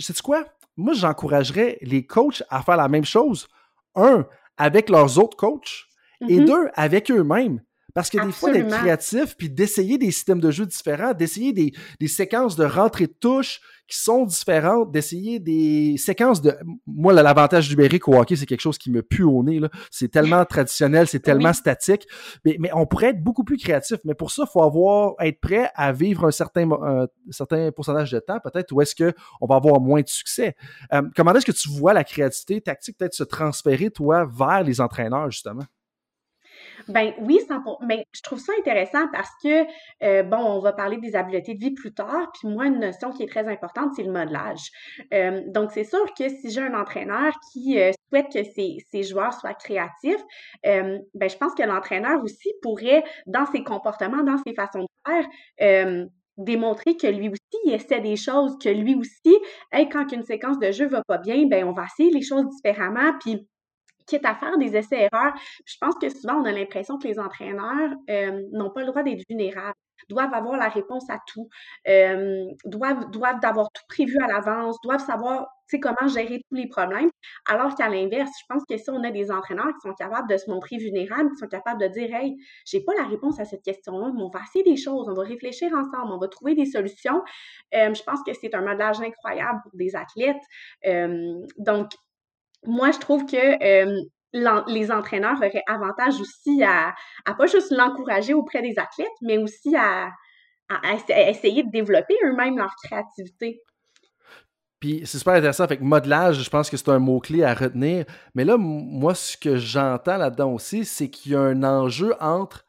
sais-tu quoi? Moi, j'encouragerais les coachs à faire la même chose. Un, avec leurs autres coachs, et mm-hmm. deux, avec eux-mêmes. Parce que des fois, d'être créatif, puis d'essayer des systèmes de jeu différents, d'essayer des, des, séquences de rentrée de touche qui sont différentes, d'essayer des séquences de... Moi, l'avantage numérique au hockey, c'est quelque chose qui me pue au nez. C'est tellement traditionnel, c'est tellement statique. Mais, mais, on pourrait être beaucoup plus créatif. Mais pour ça, il faut avoir être prêt à vivre un certain, un certain pourcentage de temps, peut-être, où est-ce qu'on va avoir moins de succès? Euh, comment est-ce que tu vois la créativité tactique peut-être se transférer, toi, vers les entraîneurs, justement? Ben oui, mais je trouve ça intéressant parce que, euh, bon, on va parler des habiletés de vie plus tard, puis moi, une notion qui est très importante, c'est le modelage. Euh, donc, c'est sûr que si j'ai un entraîneur qui euh, souhaite que ses, ses, joueurs soient créatifs, ben, je pense que l'entraîneur aussi pourrait, dans ses comportements, dans ses façons de faire, démontrer que lui aussi il essaie des choses, que lui aussi, quand une séquence de jeu va pas bien, ben on va essayer les choses différemment, puis quitte à faire des essais-erreurs. Je pense que souvent, on a l'impression que les entraîneurs euh, n'ont pas le droit d'être vulnérables, doivent avoir la réponse à tout, euh, doivent, avoir tout prévu à l'avance, doivent savoir comment gérer tous les problèmes. Alors qu'à l'inverse, je pense que si on a des entraîneurs qui sont capables de se montrer vulnérables, qui sont capables de dire Hey, j'ai pas la réponse à cette question-là, mais on va essayer des choses, on va réfléchir ensemble, on va trouver des solutions. Euh, je pense que c'est un modelage incroyable pour des athlètes. donc, moi, je trouve que les entraîneurs auraient avantage aussi à, à pas juste l'encourager auprès des athlètes, mais aussi à, essayer de développer eux-mêmes leur créativité. Puis c'est super intéressant. Fait que modelage, je pense que c'est un mot-clé à retenir. Mais là, moi, ce que j'entends là-dedans aussi, c'est qu'il y a un enjeu entre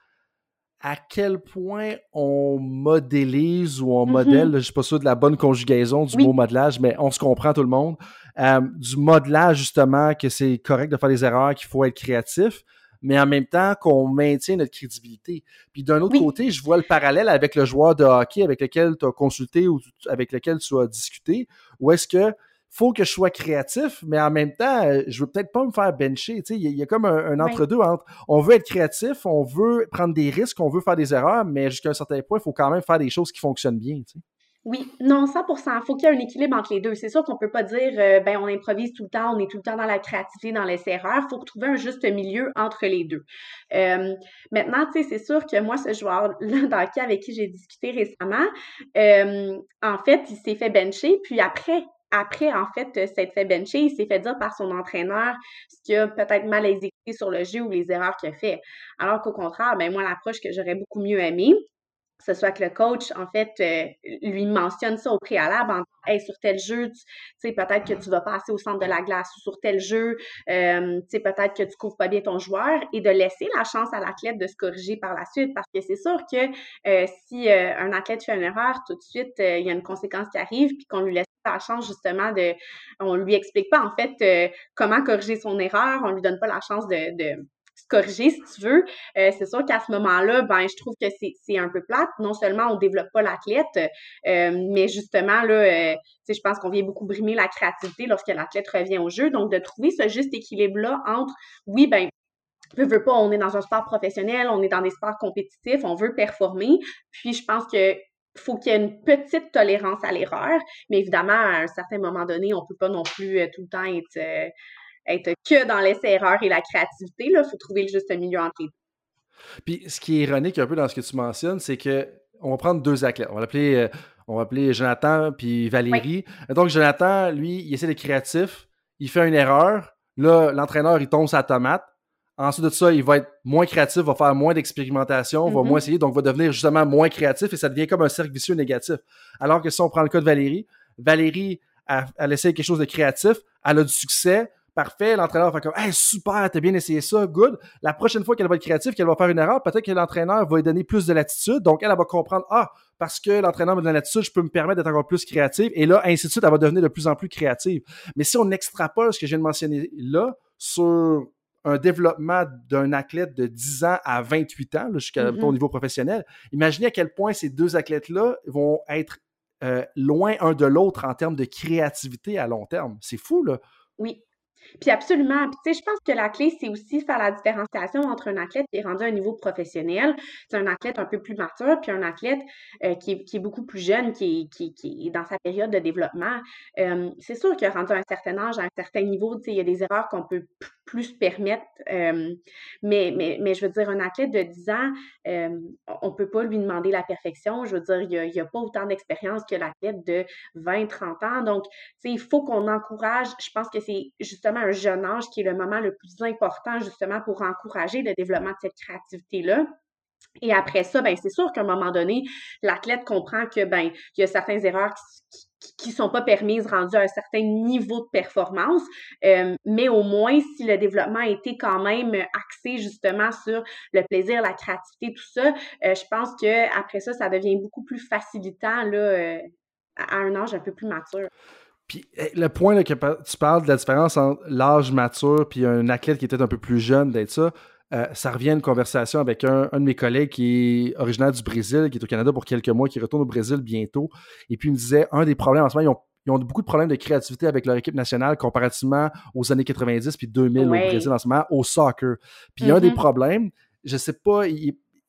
à quel point on modélise ou on mm-hmm. modèle, je ne suis pas sûr de la bonne conjugaison du mot modelage, mais on se comprend tout le monde. Euh, du modelage, justement, que c'est correct de faire des erreurs, qu'il faut être créatif, mais en même temps qu'on maintient notre crédibilité. Puis d'un autre côté, je vois le parallèle avec le joueur de hockey avec lequel tu as consulté ou avec lequel tu as discuté, où est-ce que faut que je sois créatif, mais en même temps, euh, je veux peut-être pas me faire bencher. Il y, a comme un, entre-deux entre on veut être créatif, on veut prendre des risques, on veut faire des erreurs, mais jusqu'à un certain point, il faut quand même faire des choses qui fonctionnent bien. Oui, non, 100 Il faut qu'il y ait un équilibre entre les deux. C'est sûr qu'on peut pas dire, euh, ben, on improvise tout le temps, on est tout le temps dans la créativité, dans les erreurs. Il faut trouver un juste milieu entre les deux. Euh, maintenant, tu sais, c'est sûr que moi, ce joueur-là, avec qui j'ai discuté récemment, euh, en fait, il s'est fait bencher, puis après, après, en fait, s'être fait bencher, il s'est fait dire par son entraîneur ce qu'il a peut-être mal exécuté sur le jeu ou les erreurs qu'il a fait. Alors qu'au contraire, ben moi, l'approche que j'aurais beaucoup mieux aimée, ce soit que le coach, en fait, euh, lui mentionne ça au préalable en hey, sur tel jeu, tu sais, peut-être que tu vas passer au centre de la glace ou sur tel jeu, euh, tu sais, peut-être que tu couvres pas bien ton joueur et de laisser la chance à l'athlète de se corriger par la suite parce que c'est sûr que euh, si un athlète fait une erreur, tout de suite, il y a une conséquence qui arrive puis qu'on lui laisse la chance justement de, on lui explique pas en fait comment corriger son erreur, on lui donne pas la chance de corriger si tu veux. Euh, c'est sûr qu'à ce moment-là, ben, je trouve que c'est un peu plate. Non seulement on développe pas l'athlète, euh, mais justement, euh, je pense qu'on vient beaucoup brimer la créativité lorsque l'athlète revient au jeu. Donc, de trouver ce juste équilibre-là entre, oui, ben, veut, veut pas, on est dans un sport professionnel, on est dans des sports compétitifs, on veut performer. Puis, je pense que faut qu'il y ait une petite tolérance à l'erreur, mais évidemment, à un certain moment donné, on peut pas non plus tout le temps être être que dans l'essai-erreur et la créativité. Il faut trouver le juste milieu entre les deux. Puis ce qui est ironique un peu dans ce que tu mentionnes, c'est que on va prendre deux athlètes. On va l'appeler euh, on va appeler Jonathan puis Valérie. Donc Jonathan, lui, il essaie d'être créatif, il fait une erreur. Là, l'entraîneur, il tombe sa tomate. Ensuite de ça, il va être moins créatif, va faire moins d'expérimentation, va mm-hmm. moins essayer, donc va devenir justement moins créatif et ça devient comme un cercle vicieux négatif. Alors que si on prend le cas de Valérie, Valérie, a, a essayé quelque chose de créatif, elle a du succès, Parfait, l'entraîneur va faire comme Hey, super, t'as bien essayé ça, good. La prochaine fois qu'elle va être créative, qu'elle va faire une erreur, peut-être que l'entraîneur va lui donner plus de latitude. Donc, elle, elle va comprendre Ah, parce que l'entraîneur me donne la latitude, je peux me permettre d'être encore plus créative. Et là, ainsi de suite, elle va devenir de plus en plus créative. Mais si on extrapole ce que je viens de mentionner là sur un développement d'un athlète de 10 ans à 28 ans, jusqu'à mm-hmm. niveau professionnel, imaginez à quel point ces deux athlètes-là vont être euh, loin un de l'autre en termes de créativité à long terme. C'est fou, là. Oui, Puis absolument. Puis tu sais, je pense que la clé, c'est aussi faire la différenciation entre un athlète qui est rendu à un niveau professionnel, c'est un athlète un peu plus mature, puis un athlète euh, qui, est, qui, est, beaucoup plus jeune, qui est, qui, qui est dans sa période de développement. Euh, c'est sûr a rendu à un certain âge, à un certain niveau, tu sais, il y a des erreurs qu'on peut plus se permettre. Euh, mais, mais, mais je veux dire, un athlète de 10 ans, on ne peut pas lui demander la perfection. Je veux dire, il n'y a, a, pas autant d'expérience que l'athlète de 20, 30 ans. Donc, tu sais, il faut qu'on encourage. Je pense que c'est justement un jeune âge qui est le moment le plus important justement pour encourager le développement de cette créativité-là. Et après ça, ben, c'est sûr qu'à un moment donné, l'athlète comprend que ben, il y a certaines erreurs qui ne sont pas permises rendues à un certain niveau de performance, euh, mais au moins si le développement a été quand même axé justement sur le plaisir, la créativité, tout ça, euh, je pense que après ça, ça devient beaucoup plus facilitant là, euh, à un âge un peu plus mature. Puis eh, le point là, que tu parles de la différence entre l'âge mature puis un athlète qui était un peu plus jeune d'être ça, euh, ça revient à une conversation avec un, de mes collègues qui est originaire du Brésil, qui est au Canada pour quelques mois, qui retourne au Brésil bientôt. Et puis il me disait, un des problèmes en ce moment, ils ont, beaucoup de problèmes de créativité avec leur équipe nationale comparativement aux années 90 puis 2000 au Brésil en ce moment, au soccer. Puis un des mm-hmm. problèmes, je sais pas,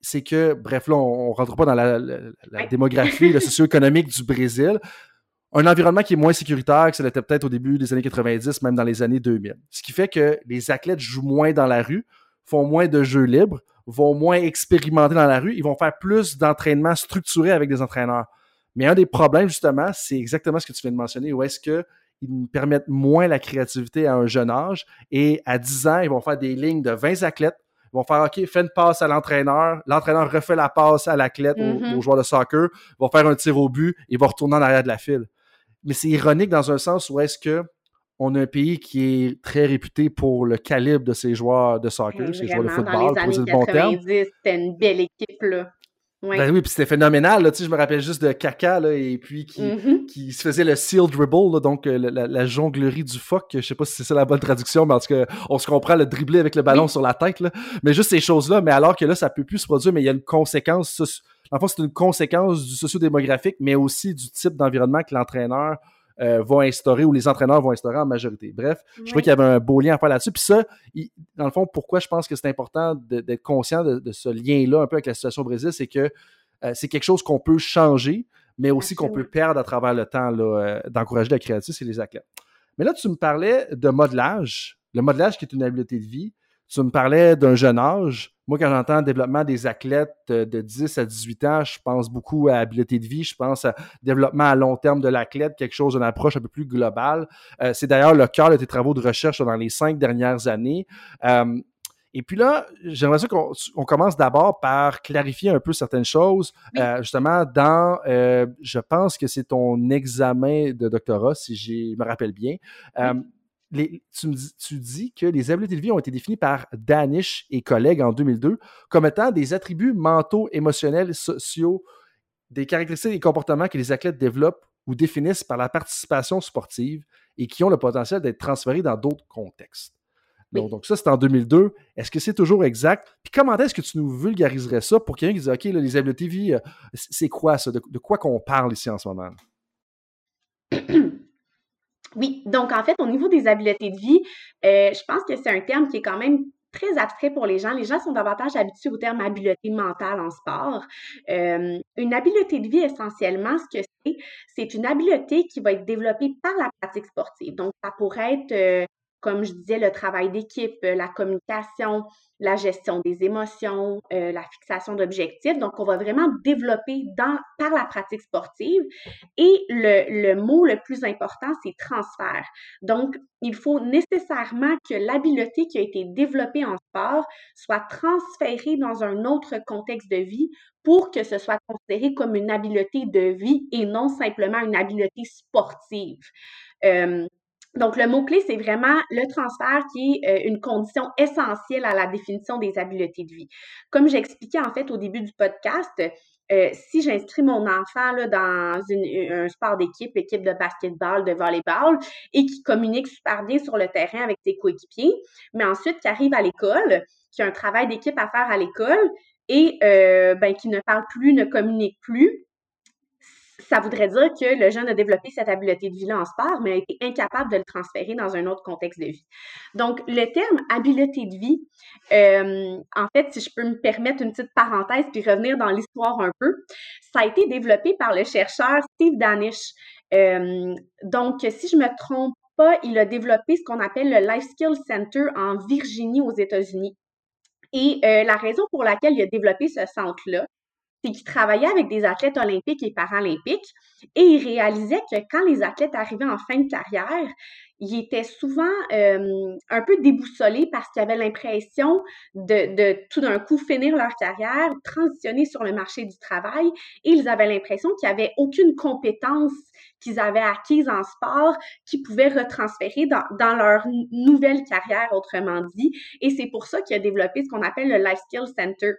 c'est que, bref, là, on ne rentre pas dans la, démographie, le socio-économique du Brésil un environnement qui est moins sécuritaire que ça l'était peut-être au début des années 90, même dans les années 2000. Ce qui fait que les athlètes jouent moins dans la rue, font moins de jeux libres, vont moins expérimenter dans la rue, ils vont faire plus d'entraînement structuré avec des entraîneurs. Mais un des problèmes, justement, c'est exactement ce que tu viens de mentionner, où est-ce qu'ils permettent moins la créativité à un jeune âge et à 10 ans, ils vont faire des lignes de 20 athlètes, ils vont faire OK, fais une passe à l'entraîneur, l'entraîneur refait la passe à l'athlète, mm-hmm. au, joueur de soccer, vont faire un tir au but et va retourner en arrière de la file mais c'est ironique dans un sens où est-ce que on a un pays qui est très réputé pour le calibre de ses joueurs de soccer, ses joueurs de football, pour dire le bon terme. C'était une belle équipe, là. Ben oui, puis c'était phénoménal. Là, je me rappelle juste de Kaka, là, et puis qui, mm-hmm. qui se faisait le seal dribble, donc euh, la, jonglerie du fuck. Je sais pas si c'est ça la bonne traduction, mais en tout cas, on se comprend le dribbler avec le ballon sur la tête. Là. Mais juste ces choses-là, mais alors que là, ça peut plus se produire, mais il y a une conséquence. En fait, c'est une conséquence du socio-démographique, mais aussi du type d'environnement que l'entraîneur euh, vont instaurer ou les entraîneurs vont instaurer en majorité. Bref, je crois qu'il y avait un beau lien à faire là-dessus. Puis ça, dans le fond, pourquoi je pense que c'est important d'être conscient de, ce lien-là un peu avec la situation au Brésil, c'est que euh, c'est quelque chose qu'on peut changer, mais aussi qu'on peut perdre à travers le temps euh, d'encourager la créativité et les athlètes. Mais là, tu me parlais de modelage, le modelage qui est une habileté de vie. Tu me parlais d'un jeune âge. Moi, quand j'entends développement des athlètes euh, de 10 à 18 ans, je pense beaucoup à habileté de vie, je pense à développement à long terme de l'athlète, quelque chose d'une approche un peu plus globale. Euh, c'est d'ailleurs le cœur de tes travaux de recherche dans les cinq dernières années. Euh, et puis là, j'aimerais qu'on commence d'abord par clarifier un peu certaines choses. justement, dans, je pense que c'est ton examen de doctorat, si je me rappelle bien tu, dis, que les habiletés de vie ont été définies par Danish et collègues en 2002 comme étant des attributs mentaux, émotionnels, sociaux, des caractéristiques et comportements que les athlètes développent ou définissent par la participation sportive et qui ont le potentiel d'être transférés dans d'autres contextes. Donc, ça, c'est en 2002. Est-ce que c'est toujours exact? Puis comment est-ce que tu nous vulgariserais ça pour quelqu'un qui dit, OK, les habiletés de vie, euh, c'est quoi ça? De, de quoi qu'on parle ici en ce moment? Oui, donc en fait, au niveau des habiletés de vie, euh, je pense que c'est un terme qui est quand même très abstrait pour les gens. Les gens sont davantage habitués au terme habileté mentale en sport. Euh, une habileté de vie, essentiellement, ce que c'est, c'est une habileté qui va être développée par la pratique sportive. Donc, ça pourrait être euh, comme je disais, le travail d'équipe, euh, la communication, la gestion des émotions, euh, la fixation d'objectifs. Donc, on va vraiment développer par la pratique sportive. Et le, mot le plus important, c'est transfert. Donc, il faut nécessairement que l'habileté qui a été développée en sport soit transférée dans un autre contexte de vie pour que ce soit considéré comme une habileté de vie et non simplement une habileté sportive. Euh, donc, le mot-clé, c'est vraiment le transfert qui est euh, une condition essentielle à la définition des habiletés de vie. Comme j'expliquais en fait au début du podcast, euh, si j'inscris mon enfant dans un sport d'équipe, équipe de basketball, de volleyball, et qui communique super bien sur le terrain avec ses coéquipiers, mais ensuite qui arrive à l'école, qui a un travail d'équipe à faire à l'école et euh, ben, qui ne parle plus, ne communique plus, ça voudrait dire que le jeune a développé cette habileté de vie-là en sport, mais a été incapable de le transférer dans un autre contexte de vie. Donc, le terme habileté de vie, euh, en fait, si je peux me permettre une petite parenthèse puis revenir dans l'histoire un peu, ça a été développé par le chercheur Steve Danish. Euh, donc, si je me trompe pas, il a développé ce qu'on appelle le Life Skills Center en Virginie aux États-Unis. Et euh, la raison pour laquelle il a développé ce centre-là, c'est qu'il travaillait avec des athlètes olympiques et paralympiques et il réalisait que quand les athlètes arrivaient en fin de carrière, ils étaient souvent euh, un peu déboussolés parce qu'ils avaient l'impression de, tout d'un coup finir leur carrière, transitionner sur le marché du travail et ils avaient l'impression qu'il n'y avait aucune compétence qu'ils avaient acquise en sport qu'ils pouvaient retransférer dans, leur nouvelle carrière, autrement dit. Et c'est pour ça qu'il a développé ce qu'on appelle le Life Skills Center.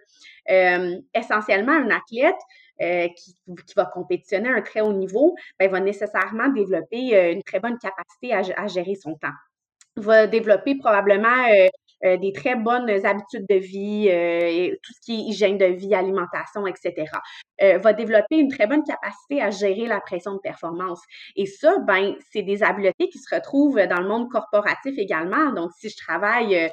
Euh, essentiellement, un athlète euh, qui, va compétitionner à un très haut niveau, ben, va nécessairement développer euh, une très bonne capacité à, à, gérer son temps. Va développer probablement euh, euh, des très bonnes habitudes de vie, euh, tout ce qui est hygiène de vie, alimentation, etc. Euh, va développer une très bonne capacité à gérer la pression de performance. Et ça, ben, c'est des habiletés qui se retrouvent dans le monde corporatif également. Donc, si je travaille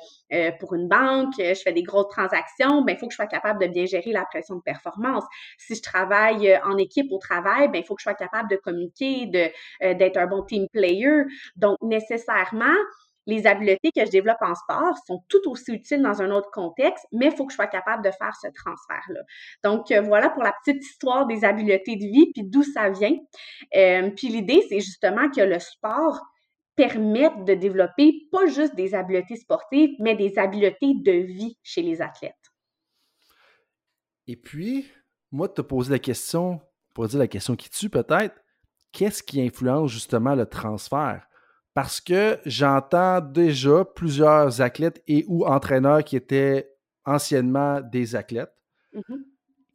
pour une banque, je fais des grosses transactions, ben, il faut que je sois capable de bien gérer la pression de performance. Si je travaille en équipe au travail, ben, il faut que je sois capable de communiquer, de, d'être un bon team player. Donc, nécessairement, les habiletés que je développe en sport sont tout aussi utiles dans un autre contexte, mais il faut que je sois capable de faire ce transfert-là. Donc, euh, voilà pour la petite histoire des habiletés de vie, puis d'où ça vient. Euh, puis l'idée, c'est justement que le sport permette de développer pas juste des habiletés sportives, mais des habiletés de vie chez les athlètes. Et puis, moi, de te poser la question, pour dire la question qui tue peut-être, qu'est-ce qui influence justement le transfert? Parce que j'entends déjà plusieurs athlètes et ou entraîneurs qui étaient anciennement des athlètes mm-hmm.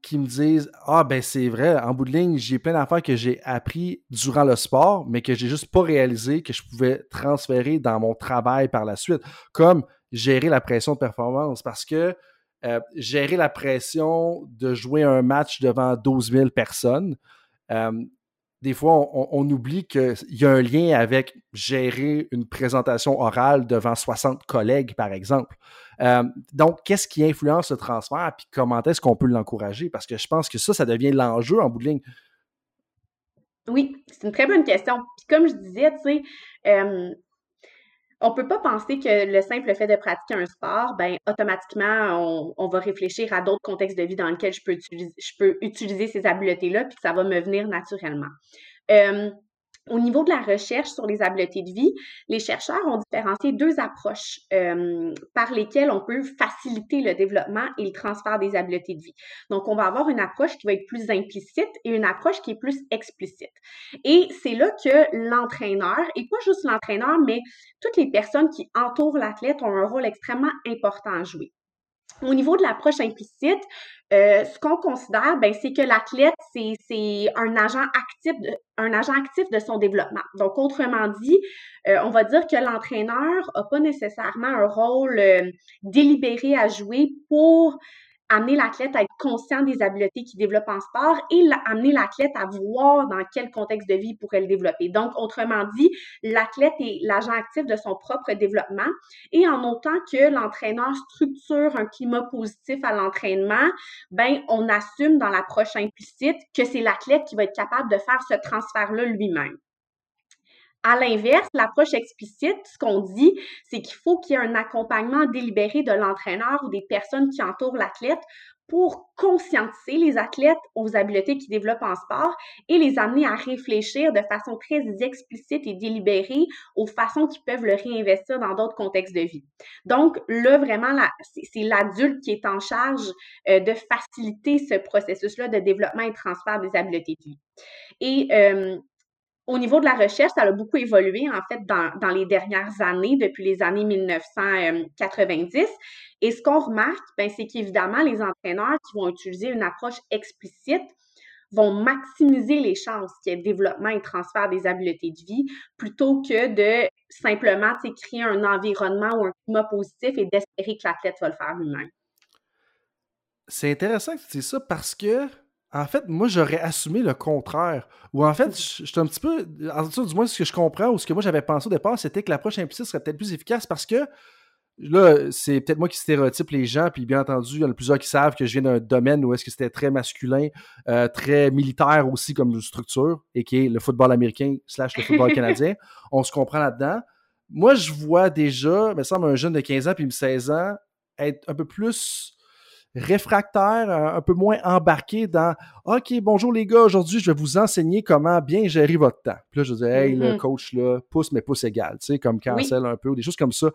qui me disent Ah, ben c'est vrai, en bout de ligne, j'ai plein d'affaires que j'ai appris durant le sport, mais que j'ai juste pas réalisé que je pouvais transférer dans mon travail par la suite, comme gérer la pression de performance, parce que euh, gérer la pression de jouer un match devant 12 000 personnes, euh, des fois, on, oublie qu'il y a un lien avec gérer une présentation orale devant 60 collègues, par exemple. Euh, donc, qu'est-ce qui influence ce transfert, puis comment est-ce qu'on peut l'encourager? Parce que je pense que ça, ça devient l'enjeu en bout de ligne. Oui, c'est une très bonne question. Puis comme je disais, tu sais, on peut pas penser que le simple fait de pratiquer un sport, ben automatiquement, on, va réfléchir à d'autres contextes de vie dans lesquels je peux utiliser, je peux utiliser ces habiletés-là, puis ça va me venir naturellement. Euh, au niveau de la recherche sur les habiletés de vie, les chercheurs ont différencié deux approches euh, par lesquelles on peut faciliter le développement et le transfert des habiletés de vie. Donc, on va avoir une approche qui va être plus implicite et une approche qui est plus explicite. Et c'est là que l'entraîneur, et pas juste l'entraîneur, mais toutes les personnes qui entourent l'athlète ont un rôle extrêmement important à jouer. Au niveau de l'approche implicite, euh, ce qu'on considère, ben, c'est que l'athlète, c'est un agent actif, de, un agent actif de son développement. Donc, autrement dit, euh, on va dire que l'entraîneur n'a pas nécessairement un rôle euh, délibéré à jouer pour amener l'athlète à être conscient des habiletés qu'il développe en sport et amener l'athlète à voir dans quel contexte de vie il pourrait le développer. Donc, autrement dit, l'athlète est l'agent actif de son propre développement et en autant que l'entraîneur structure un climat positif à l'entraînement, ben, on assume dans l'approche implicite que c'est l'athlète qui va être capable de faire ce transfert-là lui-même. À l'inverse, l'approche explicite, ce qu'on dit, c'est qu'il faut qu'il y ait un accompagnement délibéré de l'entraîneur ou des personnes qui entourent l'athlète pour conscientiser les athlètes aux habiletés qu'ils développent en sport et les amener à réfléchir de façon très explicite et délibérée aux façons qu'ils peuvent le réinvestir dans d'autres contextes de vie. Donc, là, vraiment, c'est l'adulte qui est en charge euh, de faciliter ce processus-là de développement et transfert des habiletés de vie. Et euh, au niveau de la recherche, ça a beaucoup évolué, en fait, dans, dans les dernières années, depuis les années 1990. Et ce qu'on remarque, ben, c'est qu'évidemment, les entraîneurs qui vont utiliser une approche explicite vont maximiser les chances qu'il y ait développement et transfert des habiletés de vie plutôt que de simplement créer un environnement ou un climat positif et d'espérer que l'athlète va le faire lui-même. C'est intéressant que tu dises ça parce que En fait, moi, j'aurais assumé le contraire. Ou en fait, je suis un petit peu. En tout cas, du moins, ce que je comprends ou ce que moi j'avais pensé au départ, c'était que l'approche implicite serait peut-être plus efficace parce que là, c'est peut-être moi qui stéréotype les gens, puis bien entendu, il y en a plusieurs qui savent que je viens d'un domaine où est-ce que c'était très masculin, euh, très militaire aussi comme structure, et qui est le football américain slash le football canadien. On se comprend là-dedans. Moi, je vois déjà, me semble, un jeune de 15 ans puis 16 ans être un peu plus réfractaire, un, peu moins embarqué dans OK, bonjour les gars, aujourd'hui, je vais vous enseigner comment bien gérer votre temps. Puis là, je dis Hey, le mm-hmm. coach, là, pouce, mais pouce égal, tu sais, comme cancel un peu, ou des choses comme ça.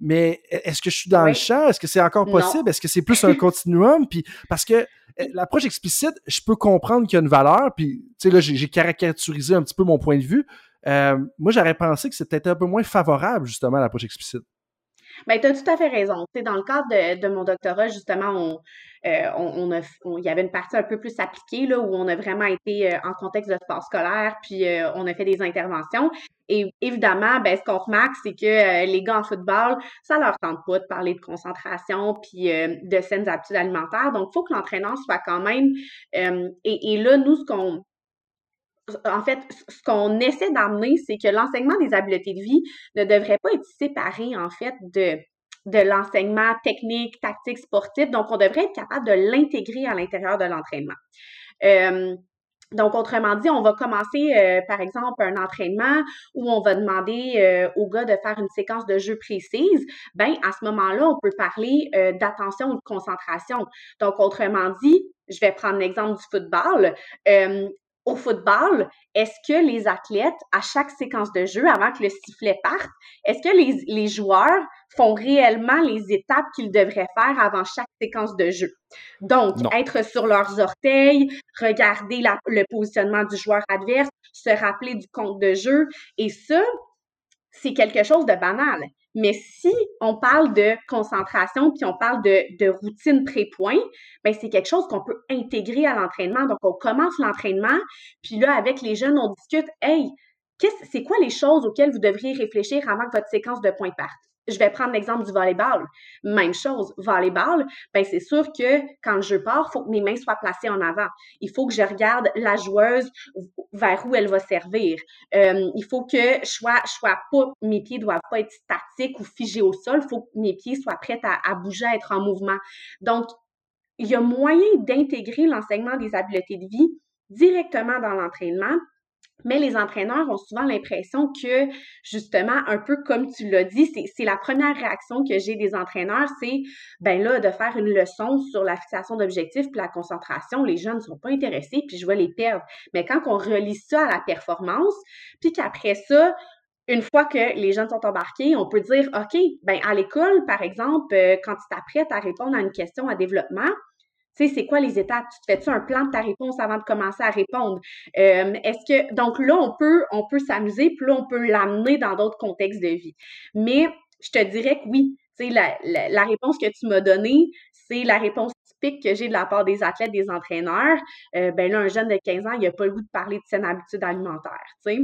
mais est-ce que je suis dans le champ? Est-ce que c'est encore possible? Est-ce que c'est plus un continuum? Puis parce que eh, l'approche explicite, je peux comprendre qu'il y a une valeur, puis tu sais, là, j'ai caricaturisé un petit peu mon point de vue. Euh, moi, j'aurais pensé que c'était un peu moins favorable, justement, à l'approche explicite. Bien, tu as tout à fait raison. dans le cadre de, mon doctorat, justement, on, euh, on, a, il y avait une partie un peu plus appliquée, là, où on a vraiment été euh, en contexte de sport scolaire, puis euh, on a fait des interventions. Et évidemment, ben, ce qu'on remarque, c'est que les gars en football, ça leur tente pas de parler de concentration puis de saines habitudes alimentaires. Donc, il faut que l'entraîneur soit quand même. Et, et, là, nous, ce qu'on en fait, ce qu'on essaie d'amener, c'est que l'enseignement des habiletés de vie ne devrait pas être séparé, en fait, de, l'enseignement technique, tactique, sportif. Donc, on devrait être capable de l'intégrer à l'intérieur de l'entraînement. Euh, donc, autrement dit, on va commencer, euh, par exemple, un entraînement où on va demander euh, au gars de faire une séquence de jeu précise. Ben, à ce moment-là, on peut parler d'attention ou de concentration. Donc, autrement dit, je vais prendre l'exemple du football au football, est-ce que les athlètes, à chaque séquence de jeu, avant que le sifflet parte, est-ce que les, joueurs font réellement les étapes qu'ils devraient faire avant chaque séquence de jeu? Donc, être sur leurs orteils, regarder le positionnement du joueur adverse, se rappeler du compte de jeu. Et ça, c'est quelque chose de banal. Mais si on parle de concentration puis on parle de, de routine pré-point, ben c'est quelque chose qu'on peut intégrer à l'entraînement. Donc, on commence l'entraînement, puis là, avec les jeunes, on discute, hey, c'est quoi les choses auxquelles vous devriez réfléchir avant que votre séquence de points parte? Je vais prendre l'exemple du volleyball. Même chose, volleyball, ben c'est sûr que quand le jeu part, il faut que mes mains soient placées en avant. Il faut que je regarde la joueuse vers où elle va servir. Euh, il faut que je sois, je sois pas, mes pieds doivent pas être statiques ou figés au sol. Il faut que mes pieds soient prêts à bouger, à être en mouvement. Donc, il y a moyen d'intégrer l'enseignement des habiletés de vie directement dans l'entraînement mais les entraîneurs ont souvent l'impression que, justement, un peu comme tu l'as dit, c'est la première réaction que j'ai des entraîneurs, c'est, ben là, de faire une leçon sur la fixation d'objectifs puis la concentration, les jeunes ne sont pas intéressés, puis je vais les perdre. Mais quand on relie ça à la performance, puis qu'après ça, une fois que les jeunes sont embarqués, on peut dire, OK, ben à l'école, par exemple, euh, quand tu t'apprêtes à répondre à une question à développement, tu sais, c'est quoi les étapes? Tu te fais-tu un plan de ta réponse avant de commencer à répondre? Euh, est-ce que donc là, on peut, on peut s'amuser, puis là, on peut l'amener dans d'autres contextes de vie. Mais je te dirais que oui, tu sais, la, la, réponse que tu m'as donnée, c'est la réponse typique que j'ai de la part des athlètes, des entraîneurs. Euh, ben là, un jeune de 15 ans, il n'a pas le goût de parler de saine habitude alimentaire, tu sais.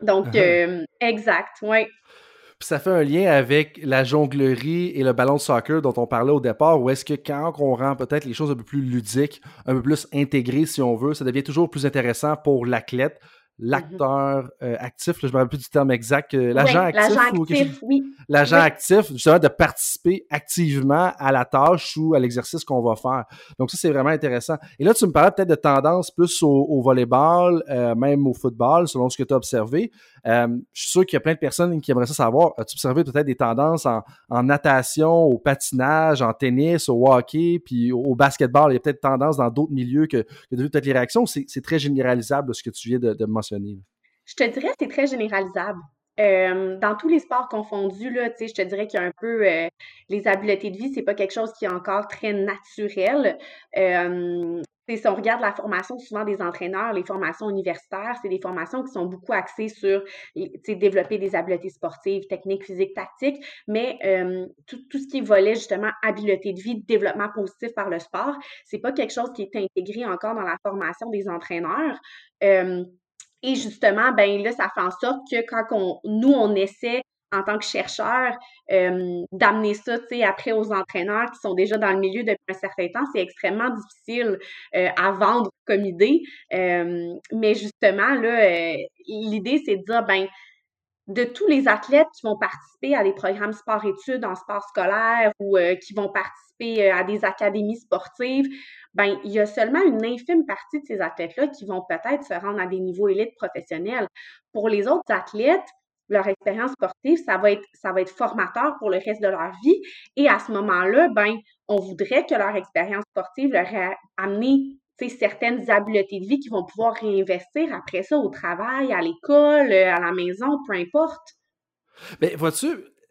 Donc, uh-huh. euh, exact, oui. Puis ça fait un lien avec la jonglerie et le ballon de soccer dont on parlait au départ, où est-ce que quand on rend peut-être les choses un peu plus ludiques, un peu plus intégrées si on veut, ça devient toujours plus intéressant pour l'athlète. L'acteur euh, actif, je me rappelle plus du terme exact, l'agent actif. L'agent actif, oui. L'agent actif, justement, de participer activement à la tâche ou à l'exercice qu'on va faire. Donc ça, c'est vraiment intéressant. Et là, tu me parlais peut-être de tendance plus au, volleyball, euh, même au football, selon ce que tu as observé. Euh, je suis sûr qu'il y a plein de personnes qui aimeraient ça savoir. As-tu observé peut-être des tendances en, natation, au patinage, en tennis, au hockey, puis au, basketball? Il y a peut-être tendance dans d'autres milieux que, que de peut-être les réactions. C'est très généralisable ce que tu viens de, de mentionner? Je te dirais c'est très généralisable. Dans tous les sports confondus, là, je te dirais qu'il y a un peu euh, les habiletés de vie, c'est pas quelque chose qui est encore très naturel. Si on regarde la formation souvent des entraîneurs, les formations universitaires, c'est des formations qui sont beaucoup axées sur développer des habiletés sportives, techniques, physiques, tactiques, mais tout, ce qui volet justement habileté de vie, développement positif par le sport, c'est pas quelque chose qui est intégré encore dans la formation des entraîneurs. Et justement, ben là, ça fait en sorte que quand on, nous, on essaie en tant que chercheur, euh, d'amener ça, tu sais, après aux entraîneurs qui sont déjà dans le milieu depuis un certain temps, c'est extrêmement difficile euh, à vendre comme idée. Euh, mais justement, là, l'idée, c'est de dire, ben, de tous les athlètes qui vont participer à des programmes sport-études en sport scolaire ou qui vont participer à des académies sportives, ben il y a seulement une infime partie de ces athlètes-là qui vont peut-être se rendre à des niveaux élites professionnels. Pour les autres athlètes, leur expérience sportive, ça va être ça va être formateur pour le reste de leur vie et à ce moment-là, ben on voudrait que leur expérience sportive leur ait amené certaines habiletés de vie qu'ils vont pouvoir réinvestir après ça au travail, à l'école, à la maison, peu importe. Mais vois-tu,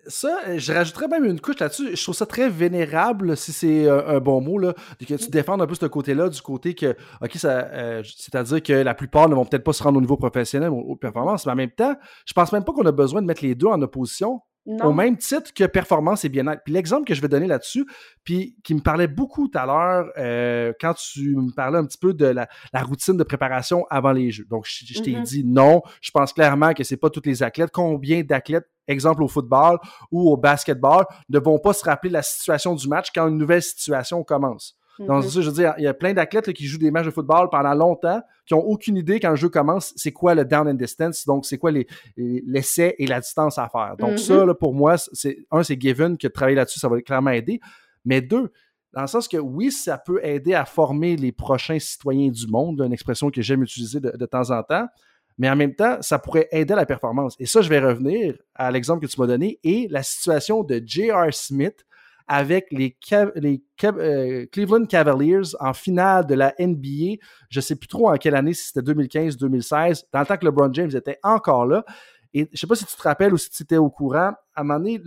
ça, euh, je rajouterais même une couche là-dessus. Je trouve ça très vénérable, si c'est euh, un bon mot, là, que tu défends un peu ce côté-là, du côté que, OK, euh, c'est-à-dire que la plupart ne vont peut-être pas se rendre au niveau professionnel ou aux performances, mais en même temps, je pense même pas qu'on a besoin de mettre les deux en opposition. Au même titre que performance et bien-être. Puis l'exemple que je vais donner là-dessus, puis qui me parlait beaucoup tout à l'heure euh, quand tu me parlais un petit peu de la, routine de préparation avant les Jeux. Donc, je, t'ai mm-hmm. dit non. Je pense clairement que c'est pas tous les athlètes. Combien d'athlètes, exemple au football ou au basketball, ne vont pas se rappeler la situation du match quand une nouvelle situation commence? Donc, mm-hmm. je veux dire, il y a plein d'athlètes qui jouent des matchs de football pendant longtemps, qui ont aucune idée quand le jeu commence, c'est quoi le down and distance, donc c'est quoi l'essai et la distance à faire. Donc, ça, mm-hmm. là, pour moi, c'est un, c'est given que de travailler là-dessus, ça va clairement aider. Mais deux, dans le sens que oui, ça peut aider à former les prochains citoyens du monde, une expression que j'aime utiliser de, de, temps en temps, mais en même temps, ça pourrait aider à la performance. Et ça, je vais revenir à l'exemple que tu m'as donné et la situation de J.R. Smith avec les, euh, Cleveland Cavaliers en finale de la NBA. Je ne sais plus trop en quelle année, si c'était 2015-2016, dans le temps que LeBron James était encore là. Et je ne sais pas si tu te rappelles ou si tu étais au courant, à un moment donné,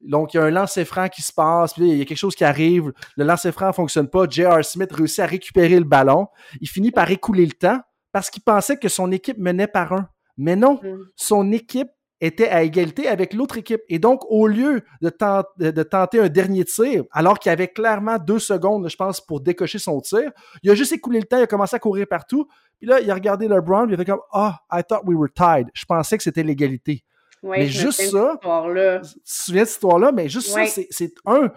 donc, il y a un lancer franc qui se passe, puis il y a quelque chose qui arrive, le lancer franc ne fonctionne pas, J.R. Smith réussit à récupérer le ballon, il finit par écouler le temps parce qu'il pensait que son équipe menait par un. Mais non, mm. son équipe était à égalité avec l'autre équipe. Et donc, au lieu de, tenter un dernier tir, alors qu'il avait clairement deux secondes, je pense, pour décocher son tir, il a juste écoulé le temps, il a commencé à courir partout. Puis là, il a regardé LeBron, il a fait comme Ah, I thought we were tied. Je pensais que c'était l'égalité. mais juste ça, tu te souviens de cette histoire-là, mais juste ça, c'est un,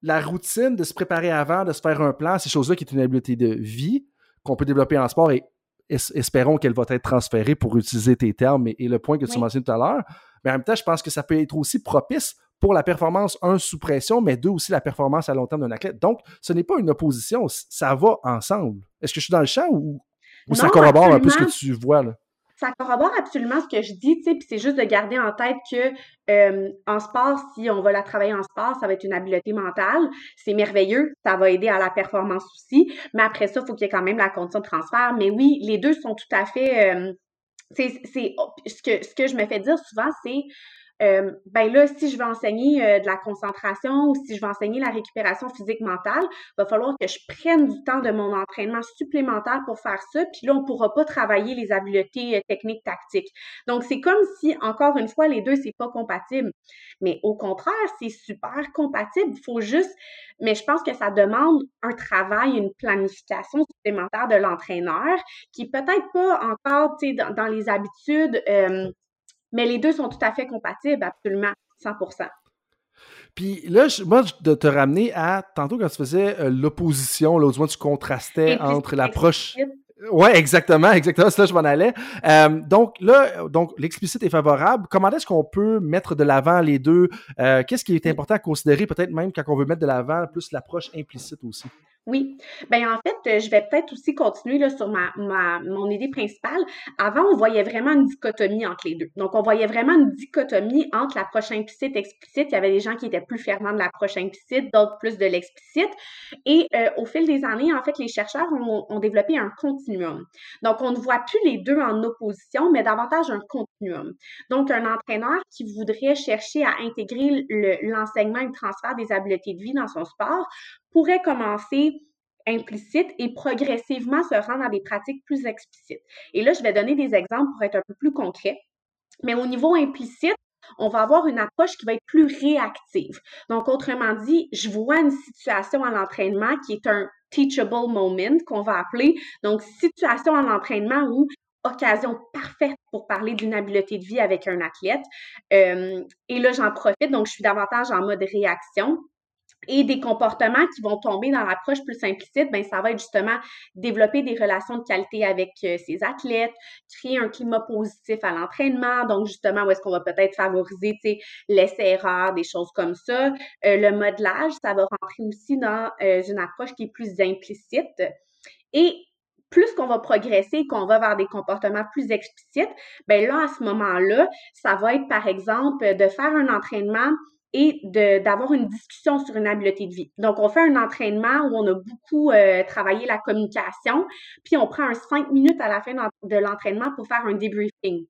la routine de se préparer avant, de se faire un plan, ces choses-là qui est une habileté de vie qu'on peut développer en sport et espérons qu'elle va être transférée pour utiliser tes termes et, le point que tu mentionnes tout à l'heure. Mais en même temps, je pense que ça peut être aussi propice pour la performance, un, sous pression, mais deux, aussi la performance à long terme d'un athlète. Donc, ce n'est pas une opposition, ça va ensemble. Est-ce que je suis dans le champ ou, ça corrobore un peu ce que tu vois là? Ça corrobore absolument ce que je dis, tu sais, puis c'est juste de garder en tête que euh, en sport, si on va la travailler en sport, ça va être une habileté mentale. C'est merveilleux, ça va aider à la performance aussi. Mais après ça, il faut qu'il y ait quand même la condition de transfert. Mais oui, les deux sont tout à fait. Euh, c'est ce que ce que je me fais dire souvent, c'est euh, ben là, si je veux enseigner euh, de la concentration ou si je veux enseigner la récupération physique mentale, va falloir que je prenne du temps de mon entraînement supplémentaire pour faire ça. Puis là, on pourra pas travailler les habiletés euh, techniques tactiques. Donc, c'est comme si, encore une fois, les deux, c'est pas compatible. Mais au contraire, c'est super compatible. Il faut juste, mais je pense que ça demande un travail, une planification supplémentaire de l'entraîneur qui peut-être pas encore, tu sais, dans, dans, les habitudes. Mais les deux sont tout à fait compatibles, absolument, 100% puis là, moi, de te ramener à tantôt quand tu faisais euh, l'opposition, là, moins tu contrastais entre l'approche. Oui, exactement, exactement. C'est là que je m'en allais. Euh, donc là, donc l'explicite est favorable. Comment est-ce qu'on peut mettre de l'avant les deux? Euh, qu'est-ce qui est important à considérer, peut-être même quand on veut mettre de l'avant plus l'approche implicite aussi? Oui. Ben en fait, euh, je vais peut-être aussi continuer là, sur ma, ma, mon idée principale. Avant, on voyait vraiment une dichotomie entre les deux. Donc, on voyait vraiment une dichotomie entre l'approche implicite et explicite. Il y avait des gens qui étaient plus fervents de l'approche implicite, d'autres plus de l'explicite. Et euh, au fil des années, en fait, les chercheurs ont, ont, développé un continuum. Donc, on ne voit plus les deux en opposition, mais davantage un continuum. Donc, un entraîneur qui voudrait chercher à intégrer l'enseignement et le transfert des habiletés de vie dans son sport pourrait commencer implicite et progressivement se rendre à des pratiques plus explicites. Et là, je vais donner des exemples pour être un peu plus concret. Mais au niveau implicite, on va avoir une approche qui va être plus réactive. Donc, autrement dit, je vois une situation à l'entraînement qui est un teachable moment qu'on va appeler. Donc, situation à l'entraînement où occasion parfaite pour parler d'une habileté de vie avec un athlète. Euh, et là, j'en profite, donc je suis davantage en mode réaction. Et des comportements qui vont tomber dans l'approche plus implicite, ben ça va être justement développer des relations de qualité avec euh, ses athlètes, créer un climat positif à l'entraînement, donc justement où est-ce qu'on va peut-être favoriser l'essai-erreur, des choses comme ça. Euh, le modelage, ça va rentrer aussi dans une approche qui est plus implicite. Et plus qu'on va progresser, qu'on va vers des comportements plus explicites, ben là, à ce moment-là, ça va être, par exemple, de faire un entraînement et d'avoir une discussion sur une habileté de vie. Donc, on fait un entraînement où on a beaucoup euh, travaillé la communication, puis on prend un cinq minutes à la fin de l'entraînement pour faire un debriefing.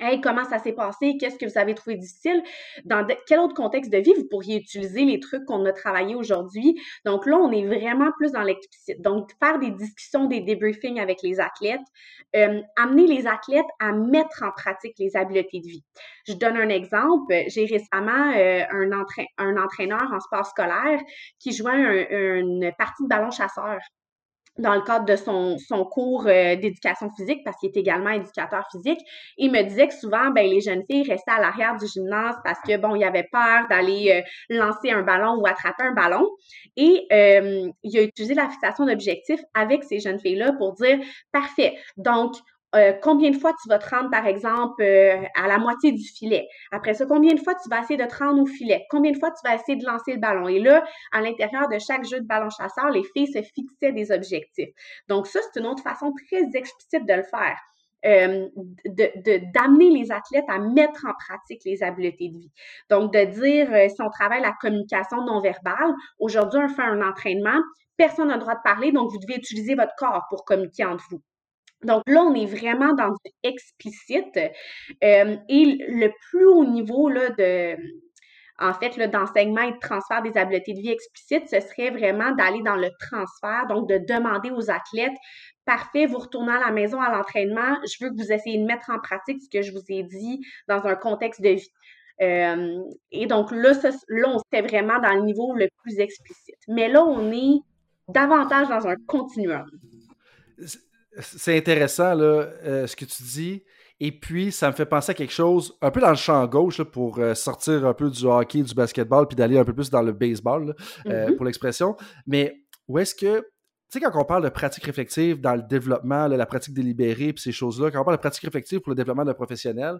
Hey, comment ça s'est passé? Qu'est-ce que vous avez trouvé difficile? Dans quel autre contexte de vie vous pourriez utiliser les trucs qu'on a travaillés aujourd'hui? Donc là, on est vraiment plus dans l'explicite. Donc, faire des discussions, des debriefings avec les athlètes, euh, amener les athlètes à mettre en pratique les habiletés de vie. Je donne un exemple. J'ai récemment euh, un, un, entraîneur en sport scolaire qui jouait une partie de ballon chasseur dans le cadre de son, son cours euh, d'éducation physique, parce qu'il est également éducateur physique, il me disait que souvent, ben, les jeunes filles restaient à l'arrière du gymnase parce que, bon, il avait peur d'aller euh, lancer un ballon ou attraper un ballon. Et euh, il a utilisé la fixation d'objectifs avec ces jeunes filles-là pour dire, parfait, donc, euh, combien de fois tu vas te rendre, par exemple, euh, à la moitié du filet? Après ça, combien de fois tu vas essayer de te rendre au filet? Combien de fois tu vas essayer de lancer le ballon? Et là, à l'intérieur de chaque jeu de ballon chasseur, les filles se fixaient des objectifs. Donc ça, c'est une autre façon très explicite de le faire. Euh, d'amener les athlètes à mettre en pratique les habiletés de vie. Donc, de dire, si on travaille la communication non verbale, aujourd'hui, on fait un entraînement, personne n'a le droit de parler, donc vous devez utiliser votre corps pour communiquer entre vous. Donc là, on est vraiment dans du explicite. Euh, et le plus haut niveau là, en fait, d'enseignement et de transfert des habiletés de vie explicites, ce serait vraiment d'aller dans le transfert, donc de demander aux athlètes, parfait, vous retournez à la maison à l'entraînement, je veux que vous essayiez de mettre en pratique ce que je vous ai dit dans un contexte de vie. Euh, et donc là, là, on serait vraiment dans le niveau le plus explicite. Mais là, on est davantage dans un continuum c'est intéressant là, euh, ce que tu dis. Et puis, ça me fait penser à quelque chose un peu dans le champ gauche pour euh, sortir un peu du hockey, du basketball, puis d'aller un peu plus dans le baseball, euh, mm-hmm. pour l'expression. Mais où est-ce que, tu sais, quand on parle de pratique réflexive dans le développement, la pratique délibérée, puis ces choses-là, quand on parle de pratique réflexive pour le développement d'un professionnel,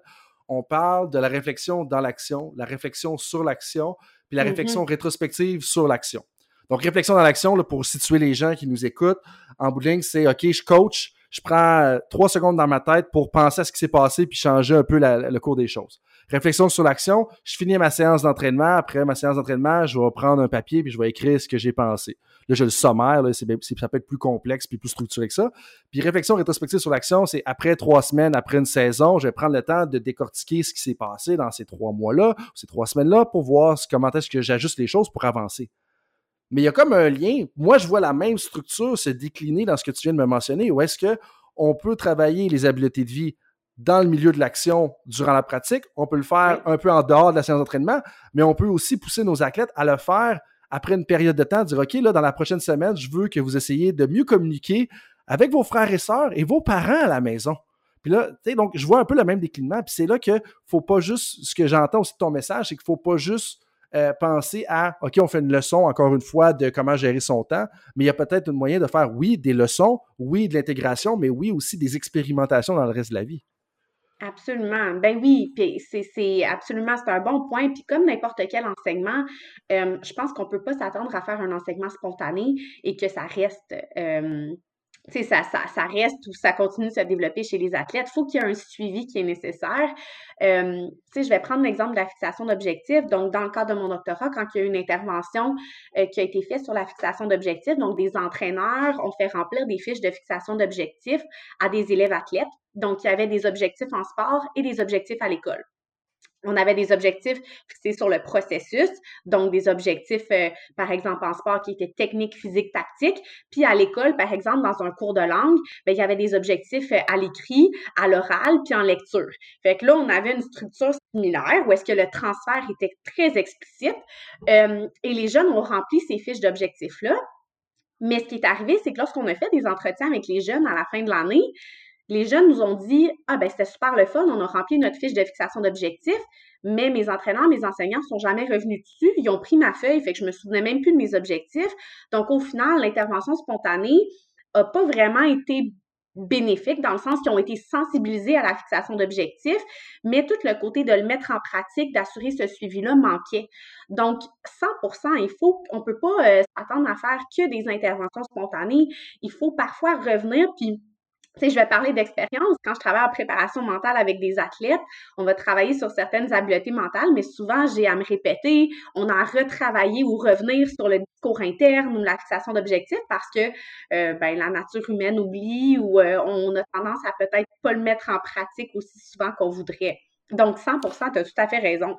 on parle de la réflexion dans l'action, la réflexion sur l'action, puis la mm-hmm. réflexion rétrospective sur l'action. Donc, réflexion dans l'action, pour situer les gens qui nous écoutent, en bout de ligne, c'est OK, je coach, je prends euh, trois secondes dans ma tête pour penser à ce qui s'est passé puis changer un peu le cours des choses. Réflexion sur l'action, je finis ma séance d'entraînement. Après ma séance d'entraînement, je vais prendre un papier puis je vais écrire ce que j'ai pensé. Là, je le sommaire, là, ça peut être plus complexe puis plus structuré que ça. Puis réflexion rétrospective sur l'action, c'est après trois semaines, après une saison, je vais prendre le temps de décortiquer ce qui s'est passé dans ces trois mois-là, ces trois semaines-là, pour voir comment est-ce que j'ajuste les choses pour avancer. Mais il y a comme un lien. Moi, je vois la même structure se décliner dans ce que tu viens de me mentionner, où est-ce qu'on peut travailler les habiletés de vie dans le milieu de l'action durant la pratique. On peut le faire un peu en dehors de la séance d'entraînement, mais on peut aussi pousser nos athlètes à le faire après une période de temps, dire OK, là, dans la prochaine semaine, je veux que vous essayiez de mieux communiquer avec vos frères et sœurs et vos parents à la maison. Puis là, tu sais, donc, je vois un peu le même déclinement. Puis c'est là que faut pas juste, ce que j'entends aussi de ton message, c'est qu'il faut pas juste euh, penser à, OK, on fait une leçon, encore une fois, de comment gérer son temps, mais il y a peut-être un moyen de faire, oui, des leçons, oui, de l'intégration, mais oui, aussi des expérimentations dans le reste de la vie. Absolument. Ben oui, puis c'est absolument, c'est un bon point. Puis comme n'importe quel enseignement, euh, je pense qu'on ne peut pas s'attendre à faire un enseignement spontané et que ça reste euh, ça, ça, ça reste ou ça continue de se développer chez les athlètes. Il faut qu'il y ait un suivi qui est nécessaire. Euh, je vais prendre l'exemple de la fixation d'objectifs. Donc, dans le cadre de mon doctorat, quand il y a eu une intervention euh, qui a été faite sur la fixation d'objectifs, donc des entraîneurs ont fait remplir des fiches de fixation d'objectifs à des élèves athlètes. Donc, il y avait des objectifs en sport et des objectifs à l'école on avait des objectifs fixés sur le processus, donc des objectifs, euh, par exemple, en sport qui étaient techniques, physiques, tactiques. Puis à l'école, par exemple, dans un cours de langue, ben, il y avait des objectifs euh, à l'écrit, à l'oral, puis en lecture. Fait que là, on avait une structure similaire où est-ce que le transfert était très explicite euh, et les jeunes ont rempli ces fiches d'objectifs-là. Mais ce qui est arrivé, c'est que lorsqu'on a fait des entretiens avec les jeunes à la fin de l'année, les jeunes nous ont dit Ah, ben c'était super le fun, on a rempli notre fiche de fixation d'objectifs, mais mes entraîneurs, mes enseignants sont jamais revenus dessus. Ils ont pris ma feuille, fait que je me souvenais même plus de mes objectifs. Donc, au final, l'intervention spontanée n'a pas vraiment été bénéfique dans le sens qu'ils ont été sensibilisés à la fixation d'objectifs, mais tout le côté de le mettre en pratique, d'assurer ce suivi-là manquait. Donc, 100% il faut, on peut pas euh, s'attendre à faire que des interventions spontanées. Il faut parfois revenir puis tu je vais parler d'expérience. Quand je travaille en préparation mentale avec des athlètes, on va travailler sur certaines habiletés mentales, mais souvent, j'ai à me répéter, on a à retravailler ou revenir sur le discours interne ou la fixation d'objectifs parce que euh, ben, la nature humaine oublie ou euh, on a tendance à peut-être pas le mettre en pratique aussi souvent qu'on voudrait. Donc, 100 tu as tout à fait raison.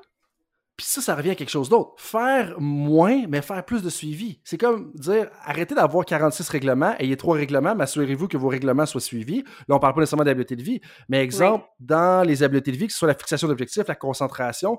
Puis ça, ça revient à quelque chose d'autre. Faire moins, mais faire plus de suivi. C'est comme dire, arrêtez d'avoir 46 règlements, ayez trois règlements, mais assurez-vous que vos règlements soient suivis. Là, on parle pas nécessairement d'habileté de vie, mais exemple, dans les habiletés de vie, que ce soit la fixation d'objectifs, la concentration,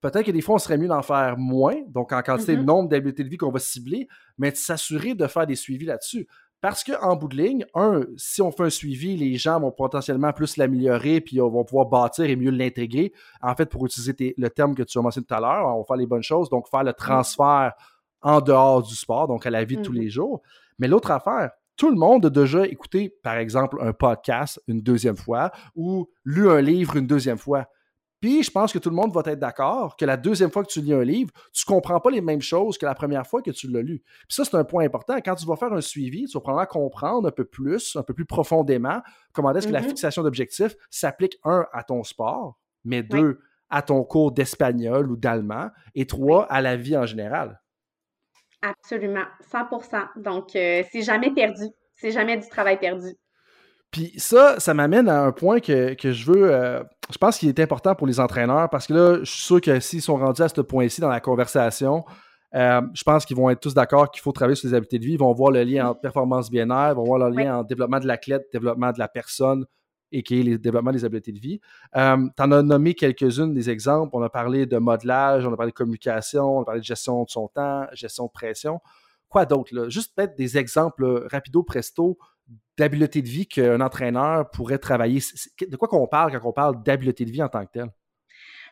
peut-être que des fois, on serait mieux d'en faire moins, donc en quantité de mm-hmm. nombre d'habiletés de vie qu'on va cibler, mais de s'assurer de faire des suivis là-dessus. Parce qu'en bout de ligne, un, si on fait un suivi, les gens vont potentiellement plus l'améliorer, puis vont pouvoir bâtir et mieux l'intégrer. En fait, pour utiliser le terme que tu as mentionné tout à l'heure, on va faire les bonnes choses, donc faire le mm. transfert en dehors du sport, donc à la vie de tous mm-hmm. les jours. Mais l'autre affaire, tout le monde a déjà écouté, par exemple, un podcast une deuxième fois ou lu un livre une deuxième fois. Puis je pense que tout le monde va être d'accord que la deuxième fois que tu lis un livre, tu ne comprends pas les mêmes choses que la première fois que tu l'as lu. Puis ça, c'est un point important. Quand tu vas faire un suivi, tu vas probablement comprendre un peu plus, un peu plus profondément comment est-ce que la mm-hmm. fixation d'objectifs s'applique, un, à ton sport, mais deux, à ton cours d'espagnol ou d'allemand, et trois, à la vie en général. Absolument, 100% Donc, euh, c'est jamais perdu. C'est jamais du travail perdu. Puis ça, ça m'amène à un point que, je veux. Euh, je pense qu'il est important pour les entraîneurs parce que là, je suis sûr que s'ils sont rendus à ce point-ci dans la conversation, euh, je pense qu'ils vont être tous d'accord qu'il faut travailler sur les habiletés de vie. Ils vont voir le lien entre performance bien-être, ils vont voir le lien entre développement de l'athlète, développement de la personne et qui est le développement des habiletés de vie. Euh, tu en as nommé quelques-unes des exemples. On a parlé de modelage, on a parlé de communication, on a parlé de gestion de son temps, gestion de pression. Quoi d'autre? Juste peut-être des exemples rapido presto d'habileté de vie qu'un entraîneur pourrait travailler? De quoi qu'on parle quand on parle d'habileté de vie en tant que tel?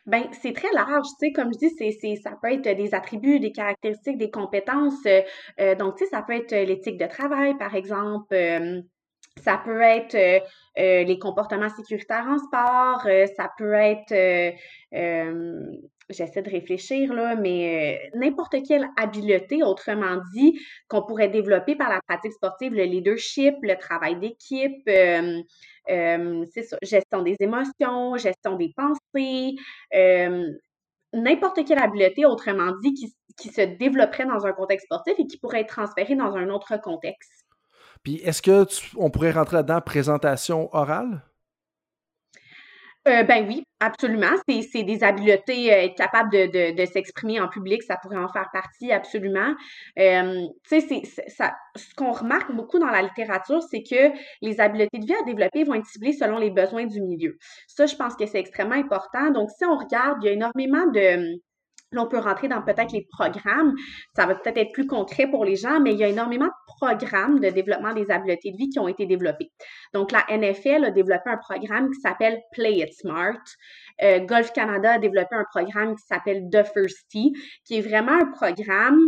Ben, c'est très large, tu sais, comme je dis, c'est, ça peut être des attributs, des caractéristiques, des compétences. Euh, euh, donc, tu sais, ça peut être l'éthique de travail, par exemple. Euh, ça peut être les comportements sécuritaires en sport. ça peut être j'essaie de réfléchir là, mais euh, n'importe quelle habileté, autrement dit, qu'on pourrait développer par la pratique sportive, le leadership, le travail d'équipe, ça, gestion des émotions, gestion des pensées, n'importe quelle habileté, autrement dit, qui, qui se développerait dans un contexte sportif et qui pourrait être transférée dans un autre contexte. Puis est-ce que on pourrait rentrer là-dedans présentation orale? Euh, ben oui, absolument. C'est des habiletés, euh, être capable de, de, s'exprimer en public, ça pourrait en faire partie, absolument. Euh, tu sais, ce qu'on remarque beaucoup dans la littérature, c'est que les habiletés de vie à développer vont être ciblées selon les besoins du milieu. Ça, je pense que c'est extrêmement important. Donc, si on regarde, il y a énormément de Là, on peut rentrer dans peut-être les programmes. Ça va peut-être être plus concret pour les gens, mais il y a énormément de programmes de développement des habiletés de vie qui ont été développés. Donc, la NFL a développé un programme qui s'appelle Play It Smart. Euh, Golf Canada a développé un programme qui s'appelle The First Tee, qui est vraiment un programme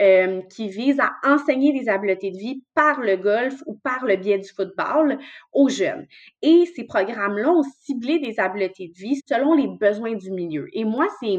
euh, qui vise à enseigner des habiletés de vie par le golf ou par le biais du football aux jeunes. Et ces programmes-là ont ciblé des habiletés de vie selon les besoins du milieu. Et moi, c'est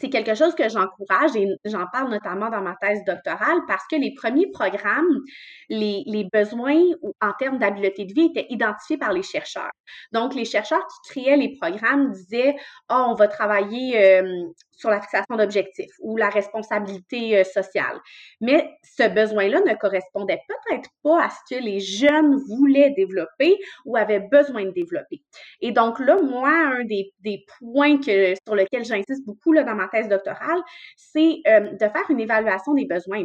c'est quelque chose que j'encourage et j'en parle notamment dans ma thèse doctorale parce que les premiers programmes, les, besoins en termes d'habileté de vie étaient identifiés par les chercheurs. Donc, les chercheurs qui créaient les programmes disaient, ah, on va travailler euh, sur la fixation d'objectifs ou la responsabilité euh, sociale. Mais ce besoin-là ne correspondait peut-être pas à ce que les jeunes voulaient développer ou avaient besoin de développer. Et donc là, moi, un des, des points que, sur lesquels j'insiste beaucoup là, dans ma thèse doctorale, c'est euh, de faire une évaluation des besoins.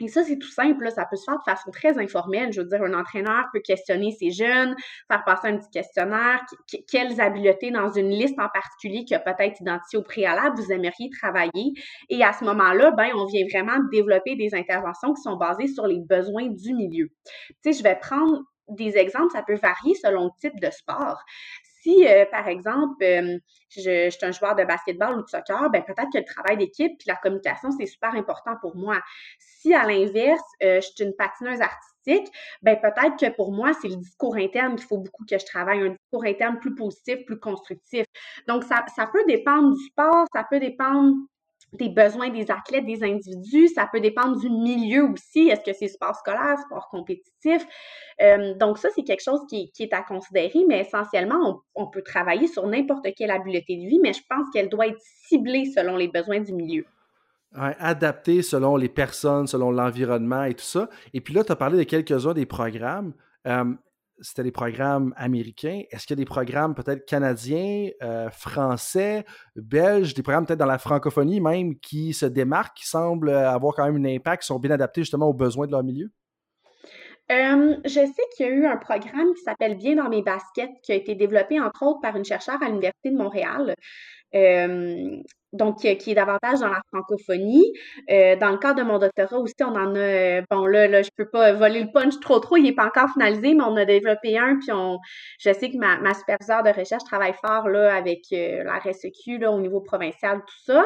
Et ça, c'est tout simple, ça peut se faire de façon très informelle. Je veux dire, un entraîneur peut questionner ses jeunes, faire passer un petit questionnaire, quelles habiletés dans une liste en particulier qui a peut-être identifié au préalable, vous aimeriez travailler. Et à ce moment-là, ben, on vient vraiment développer des interventions qui sont basées sur les besoins du milieu. Tu sais, je vais prendre des exemples, ça peut varier selon le type de sport. Si, euh, par exemple, euh, je, suis un joueur de basketball ou de soccer, ben peut-être que le travail d'équipe et la communication, c'est super important pour moi. Si, à l'inverse, je suis une patineuse artistique, ben peut-être que pour moi, c'est le discours interne qu'il faut beaucoup que je travaille, un discours interne plus positif, plus constructif. Donc, ça, ça peut dépendre du sport, ça peut dépendre des besoins des athlètes, des individus. Ça peut dépendre du milieu aussi. Est-ce que c'est sport scolaire, sport compétitif? Euh, donc, ça, c'est quelque chose qui, est à considérer, mais essentiellement, on, peut travailler sur n'importe quelle habileté de vie, mais je pense qu'elle doit être ciblée selon les besoins du milieu. Adaptée selon les personnes, selon l'environnement et tout ça. Et puis là, tu as parlé de quelques-uns des programmes. Euh, c'était des programmes américains. Est-ce qu'il y a des programmes peut-être canadiens, euh, français, belges, des programmes peut-être dans la francophonie même qui se démarquent, qui semblent avoir quand même un impact, qui sont bien adaptés justement aux besoins de leur milieu? Je sais qu'il y a eu un programme qui s'appelle Bien dans mes baskets, qui a été développé entre autres par une chercheure à l'Université de Montréal. Donc, qui est davantage dans la francophonie. Euh, dans le cadre de mon doctorat aussi, on en a, bon là, là je peux pas voler le punch trop trop, il n'est pas encore finalisé, mais on a développé un, puis on, je sais que ma, ma superviseure de recherche travaille fort là, avec euh, la RSEQ là, au niveau provincial, tout ça.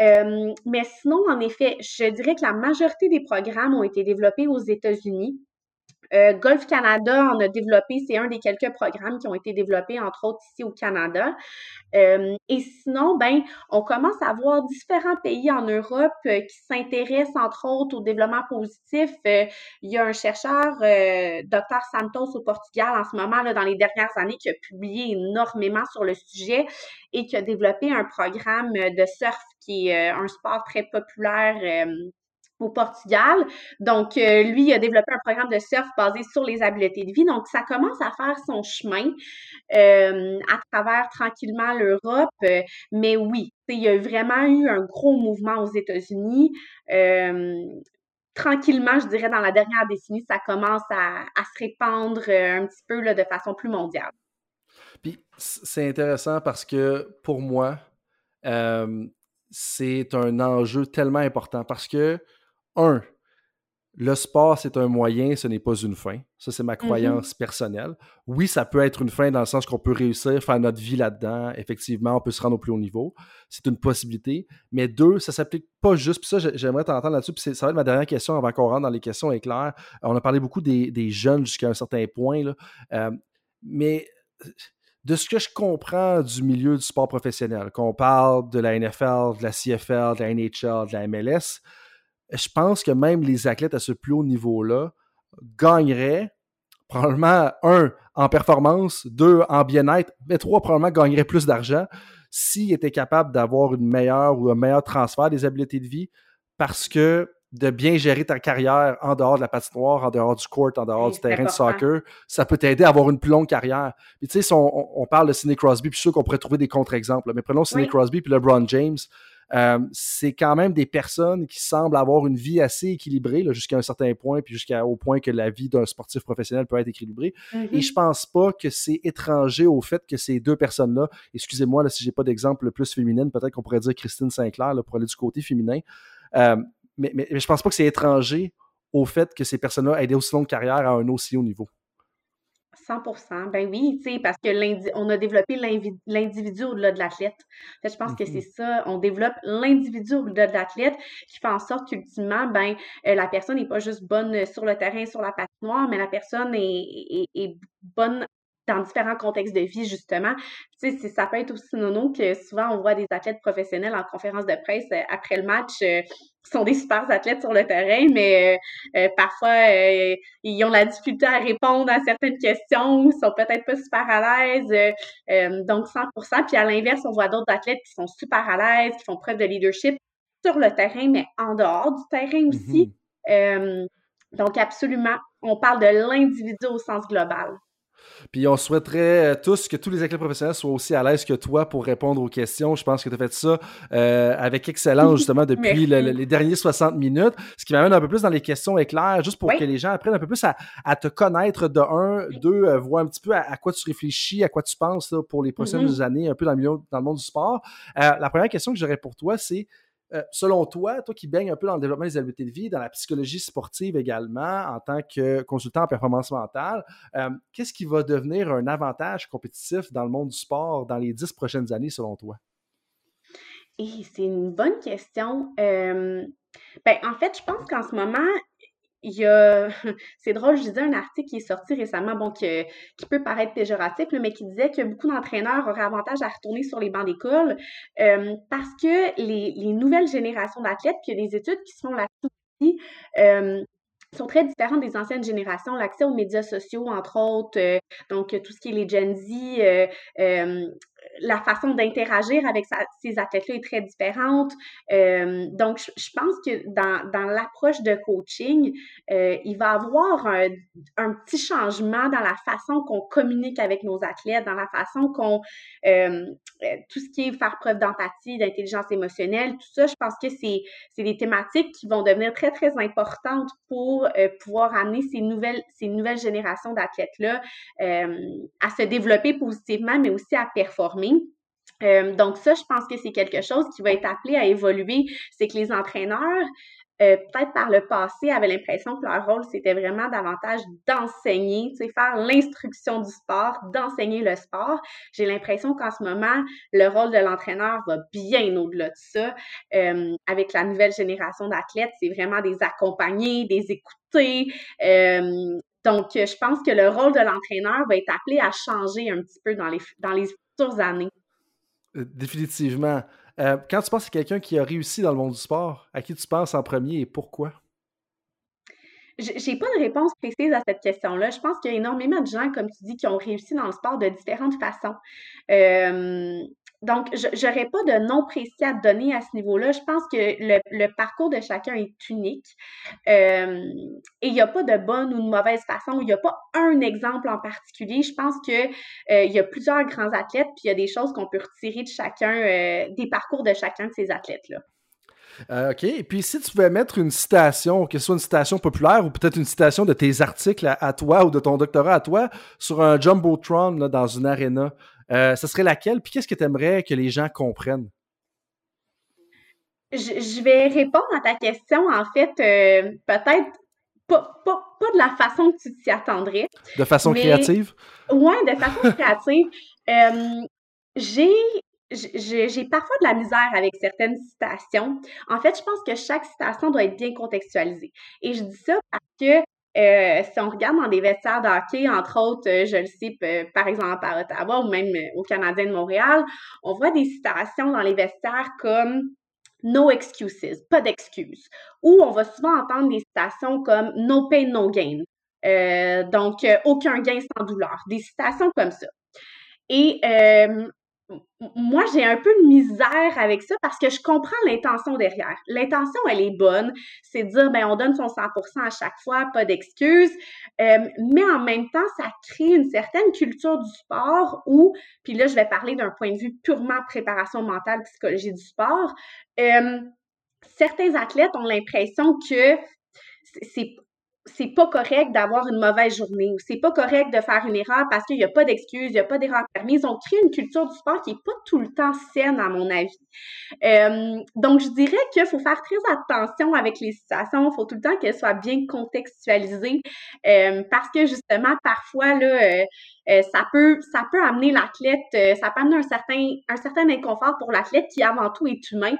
Euh, mais sinon, en effet, je dirais que la majorité des programmes ont été développés aux États-Unis. Euh, Golf Canada on a développé, c'est un des quelques programmes qui ont été développés, entre autres ici au Canada. Euh, et sinon, ben, on commence à voir différents pays en Europe euh, qui s'intéressent, entre autres, au développement positif. il y a un chercheur, Dr Santos au Portugal, en ce moment, là, dans les dernières années, qui a publié énormément sur le sujet et qui a développé un programme de surf qui est un sport très populaire au Portugal. Donc, euh, lui, il a développé un programme de surf basé sur les habiletés de vie. Donc, ça commence à faire son chemin euh, à travers tranquillement l'Europe. Euh, mais oui, il y a vraiment eu un gros mouvement aux États-Unis. tranquillement, je dirais, dans la dernière décennie, ça commence à, se répandre un petit peu là, de façon plus mondiale. Puis, c'est intéressant parce que pour moi, c'est un enjeu tellement important parce que un, le sport, c'est un moyen, ce n'est pas une fin. Ça, c'est ma mm-hmm. croyance personnelle. Oui, ça peut être une fin dans le sens qu'on peut réussir, faire notre vie là-dedans. Effectivement, on peut se rendre au plus haut niveau. C'est une possibilité. Mais deux, ça s'applique pas juste. Puis ça, j'aimerais t'entendre là-dessus. Puis ça va être ma dernière question avant qu'on rentre dans les questions éclairs. On a parlé beaucoup des, jeunes jusqu'à un certain point. Là. Euh, mais de ce que je comprends du milieu du sport professionnel, qu'on parle de la NFL, de la CFL, de la NHL, de la MLS, je pense que même les athlètes à ce plus haut niveau-là gagneraient probablement, un, en performance, deux, en bien-être, mais trois, probablement gagneraient plus d'argent s'ils étaient capables d'avoir une meilleure ou un meilleur transfert des habiletés de vie parce que de bien gérer ta carrière en dehors de la patinoire, en dehors du court, en dehors du terrain de soccer, ça peut t'aider à avoir une plus longue carrière. Puis tu sais, on, parle de Sidney Crosby, puis je suis sûr qu'on pourrait trouver des contre-exemples, mais prenons Sidney Crosby puis LeBron James. Euh, c'est quand même des personnes qui semblent avoir une vie assez équilibrée jusqu'à un certain point, puis jusqu'au point que la vie d'un sportif professionnel peut être équilibrée. Et mm-hmm. je pense pas que c'est étranger au fait que ces deux personnes-là, excusez-moi là, si j'ai pas d'exemple plus féminine, peut-être qu'on pourrait dire Christine Sinclair là, pour aller du côté féminin. Euh, mais, mais, mais, je pense pas que c'est étranger au fait que ces personnes-là aient aussi longues carrières à un aussi haut niveau. 100 Ben oui, tu sais, parce que on a développé l'individu au-delà de l'athlète. je pense que c'est mm-hmm. ça, on développe l'individu au-delà de l'athlète qui fait en sorte qu'ultimement, ben, euh, la personne n'est pas juste bonne sur le terrain, sur la patinoire, mais la personne est, est bonne dans différents contextes de vie, justement. Tu sais, ça peut être aussi nono que souvent on voit des athlètes professionnels en conférence de presse euh, après le match euh, sont des super athlètes sur le terrain, mais euh, parfois ils ont la difficulté à répondre à certaines questions, ils sont peut-être pas super à l'aise. donc 100%. Puis à l'inverse, on voit d'autres athlètes qui sont super à l'aise, qui font preuve de leadership sur le terrain, mais en dehors du terrain aussi. Mm-hmm. donc absolument, on parle de l'individu au sens global. Puis on souhaiterait euh, tous que tous les athlètes professionnels soient aussi à l'aise que toi pour répondre aux questions. Je pense que tu as fait ça euh, avec excellence justement depuis les derniers 60 minutes. Ce qui m'amène un peu plus dans les questions éclairs, juste pour que les gens apprennent un peu plus à, te connaître de un, deux, euh, voir un petit peu à, quoi tu réfléchis, à quoi tu penses pour les prochaines mm-hmm. années, un peu dans le, milieu, dans le monde du sport. la première question que j'aurais pour toi, c'est euh, selon toi, toi qui baignes un peu dans le développement des habiletés de vie, dans la psychologie sportive également, en tant que consultant en performance mentale, euh, qu'est-ce qui va devenir un avantage compétitif dans le monde du sport dans les dix prochaines années, selon toi? Et c'est une bonne question. Euh, ben, en fait, je pense qu'en ce moment, il y a, c'est drôle, je disais un article qui est sorti récemment, bon, qui peut paraître péjoratif, mais qui disait que beaucoup d'entraîneurs auraient avantage à retourner sur les bancs d'école euh, parce que les, nouvelles générations d'athlètes, puis il y a des études qui se font là-dessus euh, sont très différentes des anciennes générations. L'accès aux médias sociaux, entre autres, euh, donc tout ce qui est les Gen Z, la façon d'interagir avec ces athlètes-là est très différente. Euh, donc, je, pense que dans, l'approche de coaching, euh, il va y avoir un, petit changement dans la façon qu'on communique avec nos athlètes, dans la façon qu'on... Euh, tout ce qui est faire preuve d'empathie, d'intelligence émotionnelle, tout ça, je pense que c'est des thématiques qui vont devenir très, très importantes pour pouvoir amener ces nouvelles, ces nouvelles générations d'athlètes-là à se développer positivement, mais aussi à performer euh, donc ça, je pense que c'est quelque chose qui va être appelé à évoluer. C'est que les entraîneurs, euh, peut-être par le passé, avaient l'impression que leur rôle, c'était vraiment davantage d'enseigner, tu sais, faire l'instruction du sport, d'enseigner le sport. J'ai l'impression qu'en ce moment, le rôle de l'entraîneur va bien au-delà de ça. Euh, avec la nouvelle génération d'athlètes, c'est vraiment des accompagner, des écouter. donc, je pense que le rôle de l'entraîneur va être appelé à changer un petit peu dans les, dans les années. Euh, définitivement. Euh, quand tu penses à quelqu'un qui a réussi dans le monde du sport, à qui tu penses en premier et pourquoi? J'ai pas de réponse précise à cette question-là. Je pense qu'il y a énormément de gens, comme tu dis, qui ont réussi dans le sport de différentes façons. Euh, donc, je n'aurais pas de nom précis à te donner à ce niveau-là. Je pense que le, parcours de chacun est unique. Euh, et il n'y a pas de bonne ou de mauvaise façon. Il n'y a pas un exemple en particulier. Je pense qu'il euh, y a plusieurs grands athlètes, puis il y a des choses qu'on peut retirer de chacun, euh, des parcours de chacun de ces athlètes-là. OK. Et puis, si tu pouvais mettre une citation, que ce soit une citation populaire ou peut-être une citation de tes articles à, toi ou de ton doctorat à toi, sur un Jumbotron là, dans une arena, euh, ce serait laquelle? Puis qu'est-ce que tu aimerais que les gens comprennent? Je, vais répondre à ta question, en fait, euh, peut-être pas, de la façon que tu t'y attendrais. De façon créative? Oui, de façon créative. Euh, j'ai j'ai parfois de la misère avec certaines citations. En fait, je pense que chaque citation doit être bien contextualisée. Et je dis ça parce que euh, si on regarde dans des vestiaires de entre autres, euh, je le sais, par exemple à Ottawa ou même euh, au Canadien de Montréal, on voit des citations dans les vestiaires comme No excuses, pas d'excuses. Ou on va souvent entendre des citations comme No pain, no gain. donc, aucun gain sans douleur. Des citations comme ça. Et moi, j'ai un peu de misère avec ça parce que je comprends l'intention derrière. L'intention, elle est bonne. C'est de dire, ben, on donne son 100% à chaque fois, pas d'excuses. Euh, mais en même temps, ça crée une certaine culture du sport où, puis là, je vais parler d'un point de vue purement préparation mentale, psychologie du sport. Euh, certains athlètes ont l'impression que c'est c'est pas correct d'avoir une mauvaise journée ou c'est pas correct de faire une erreur parce qu'il n'y a pas d'excuse, il n'y a pas d'erreur permise. On crée une culture du sport qui n'est pas tout le temps saine, à mon avis. Euh, donc, je dirais qu'il faut faire très attention avec les situations. Il faut tout le temps qu'elles soient bien contextualisées euh, parce que justement, parfois, là, euh, ça, peut, ça peut amener l'athlète, ça peut amener un certain, un certain inconfort pour l'athlète qui, avant tout, est humain.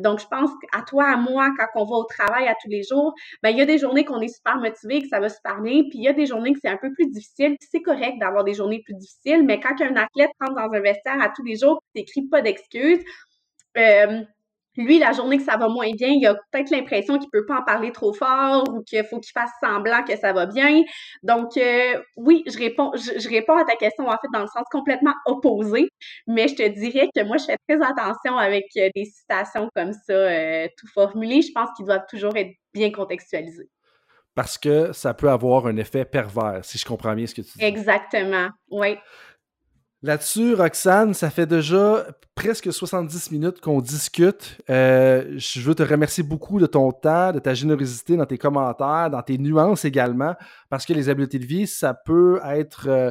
donc, je pense à toi, à moi, quand on va au travail à tous les jours, ben, il y a des journées qu'on est super motivé, que ça va super bien. Puis il y a des journées que c'est un peu plus difficile. c'est correct d'avoir des journées plus difficiles, mais quand un athlète rentre dans un vestiaire à tous les jours, t'écris pas d'excuses, euh, lui, la journée que ça va moins bien, il a peut-être l'impression qu'il peut pas en parler trop fort ou qu'il faut qu'il fasse semblant que ça va bien. Donc, euh, oui, je réponds, je, réponds à ta question en fait dans le sens complètement opposé, mais je te dirais que moi, je fais très attention avec euh, des citations comme ça, tout formulées. Je pense qu'ils doivent toujours être bien contextualisés parce que ça peut avoir un effet pervers, si je comprends bien ce que tu dis. Exactement, oui. Là-dessus, Roxane, ça fait déjà presque 70 minutes qu'on discute. Euh, je veux te remercier beaucoup de ton temps, de ta générosité dans tes commentaires, dans tes nuances également, parce que les habiletés de vie, ça peut être... Euh,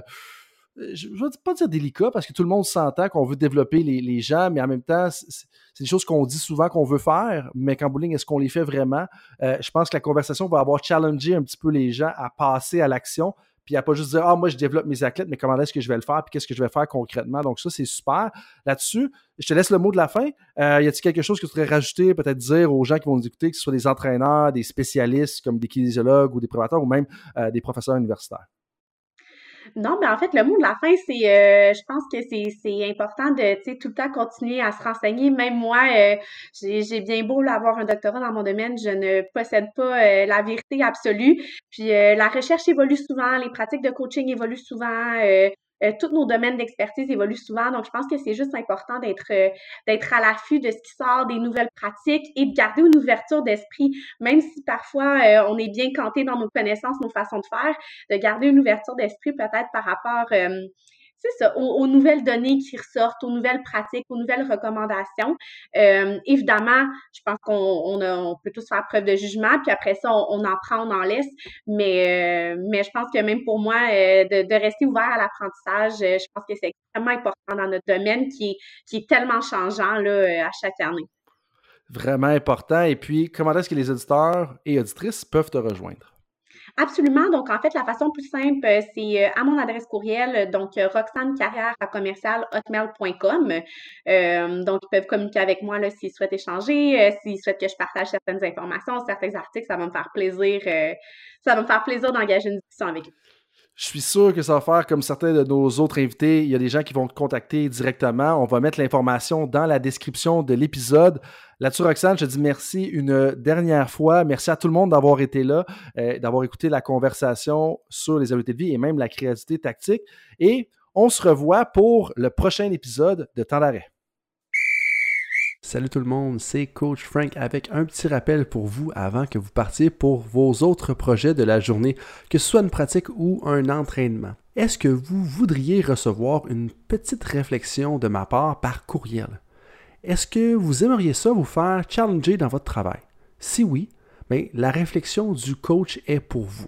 je ne veux pas dire délicat parce que tout le monde s'entend qu'on veut développer les, gens, mais en même temps, c'est des choses qu'on dit souvent qu'on veut faire, mais qu'en bowling, est-ce qu'on les fait vraiment? Euh, je pense que la conversation va avoir challengé un petit peu les gens à passer à l'action, puis à pas juste dire Ah, moi, je développe mes athlètes, mais comment est-ce que je vais le faire, puis qu'est-ce que je vais faire concrètement. Donc, ça, c'est super. Là-dessus, je te laisse le mot de la fin. Euh, y a-t-il quelque chose que tu voudrais rajouter, peut-être dire aux gens qui vont nous écouter, que ce soit des entraîneurs, des spécialistes comme des kinésiologues ou des préparateurs ou même euh, des professeurs universitaires? Non, mais en fait, le mot de la fin, c'est, euh, je pense que c'est important de, tu tout le temps continuer à se renseigner. Même moi, euh, j'ai bien beau avoir un doctorat dans mon domaine, je ne possède pas euh, la vérité absolue. Puis la recherche évolue souvent, les pratiques de coaching évoluent souvent. Euh, tous nos domaines d'expertise évoluent souvent. Donc, je pense que c'est juste important d'être euh, d'être à l'affût de ce qui sort, des nouvelles pratiques et de garder une ouverture d'esprit, même si parfois euh, on est bien canté dans nos connaissances, nos façons de faire, de garder une ouverture d'esprit peut-être par rapport c'est ça, aux, nouvelles données qui ressortent, aux nouvelles pratiques, aux nouvelles recommandations. Euh, évidemment, je pense qu'on on, peut tous faire preuve de jugement, puis après ça, on, en prend, on en laisse. Mais, euh, mais je pense que même pour moi, euh, de, de, rester ouvert à l'apprentissage, je pense que c'est extrêmement important dans notre domaine qui est, qui est tellement changeant là, à chaque année. Vraiment important. Et puis, comment est-ce que les auditeurs et auditrices peuvent te rejoindre? Absolument. Donc, en fait, la façon plus simple, euh, c'est euh, à mon adresse courriel, donc euh, roxanecarrière à commercial hotmail.com. donc, ils peuvent communiquer avec moi là, s'ils souhaitent échanger, s'ils souhaitent que je partage certaines informations, certains articles, ça va me faire plaisir. ça va me faire plaisir d'engager une discussion avec eux. Je suis sûr que ça va faire comme certains de nos autres invités. Il y a des gens qui vont te contacter directement. On va mettre l'information dans la description de l'épisode. Là-dessus, Roxane, je te dis merci une dernière fois. Merci à tout le monde d'avoir été là, euh, d'avoir écouté la conversation sur les habiletés de vie et même la créativité tactique. Et on se revoit pour le prochain épisode de Temps d'arrêt. Salut tout le monde, c'est Coach Frank avec un petit rappel pour vous avant que vous partiez pour vos autres projets de la journée, que ce soit une pratique ou un entraînement. Est-ce que vous voudriez recevoir une petite réflexion de ma part par courriel? Est-ce que vous aimeriez ça vous faire challenger dans votre travail? Si oui, bien, la réflexion du coach est pour vous.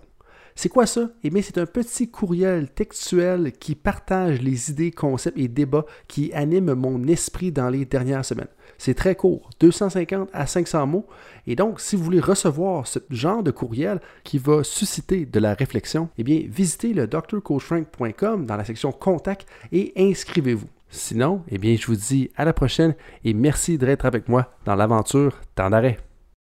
C'est quoi ça? Eh bien, c'est un petit courriel textuel qui partage les idées, concepts et débats qui animent mon esprit dans les dernières semaines. C'est très court, 250 à 500 mots. Et donc, si vous voulez recevoir ce genre de courriel qui va susciter de la réflexion, eh bien, visitez le drcoachfrank.com dans la section Contact et inscrivez-vous. Sinon, eh bien, je vous dis à la prochaine et merci d'être avec moi dans l'aventure Temps d'arrêt.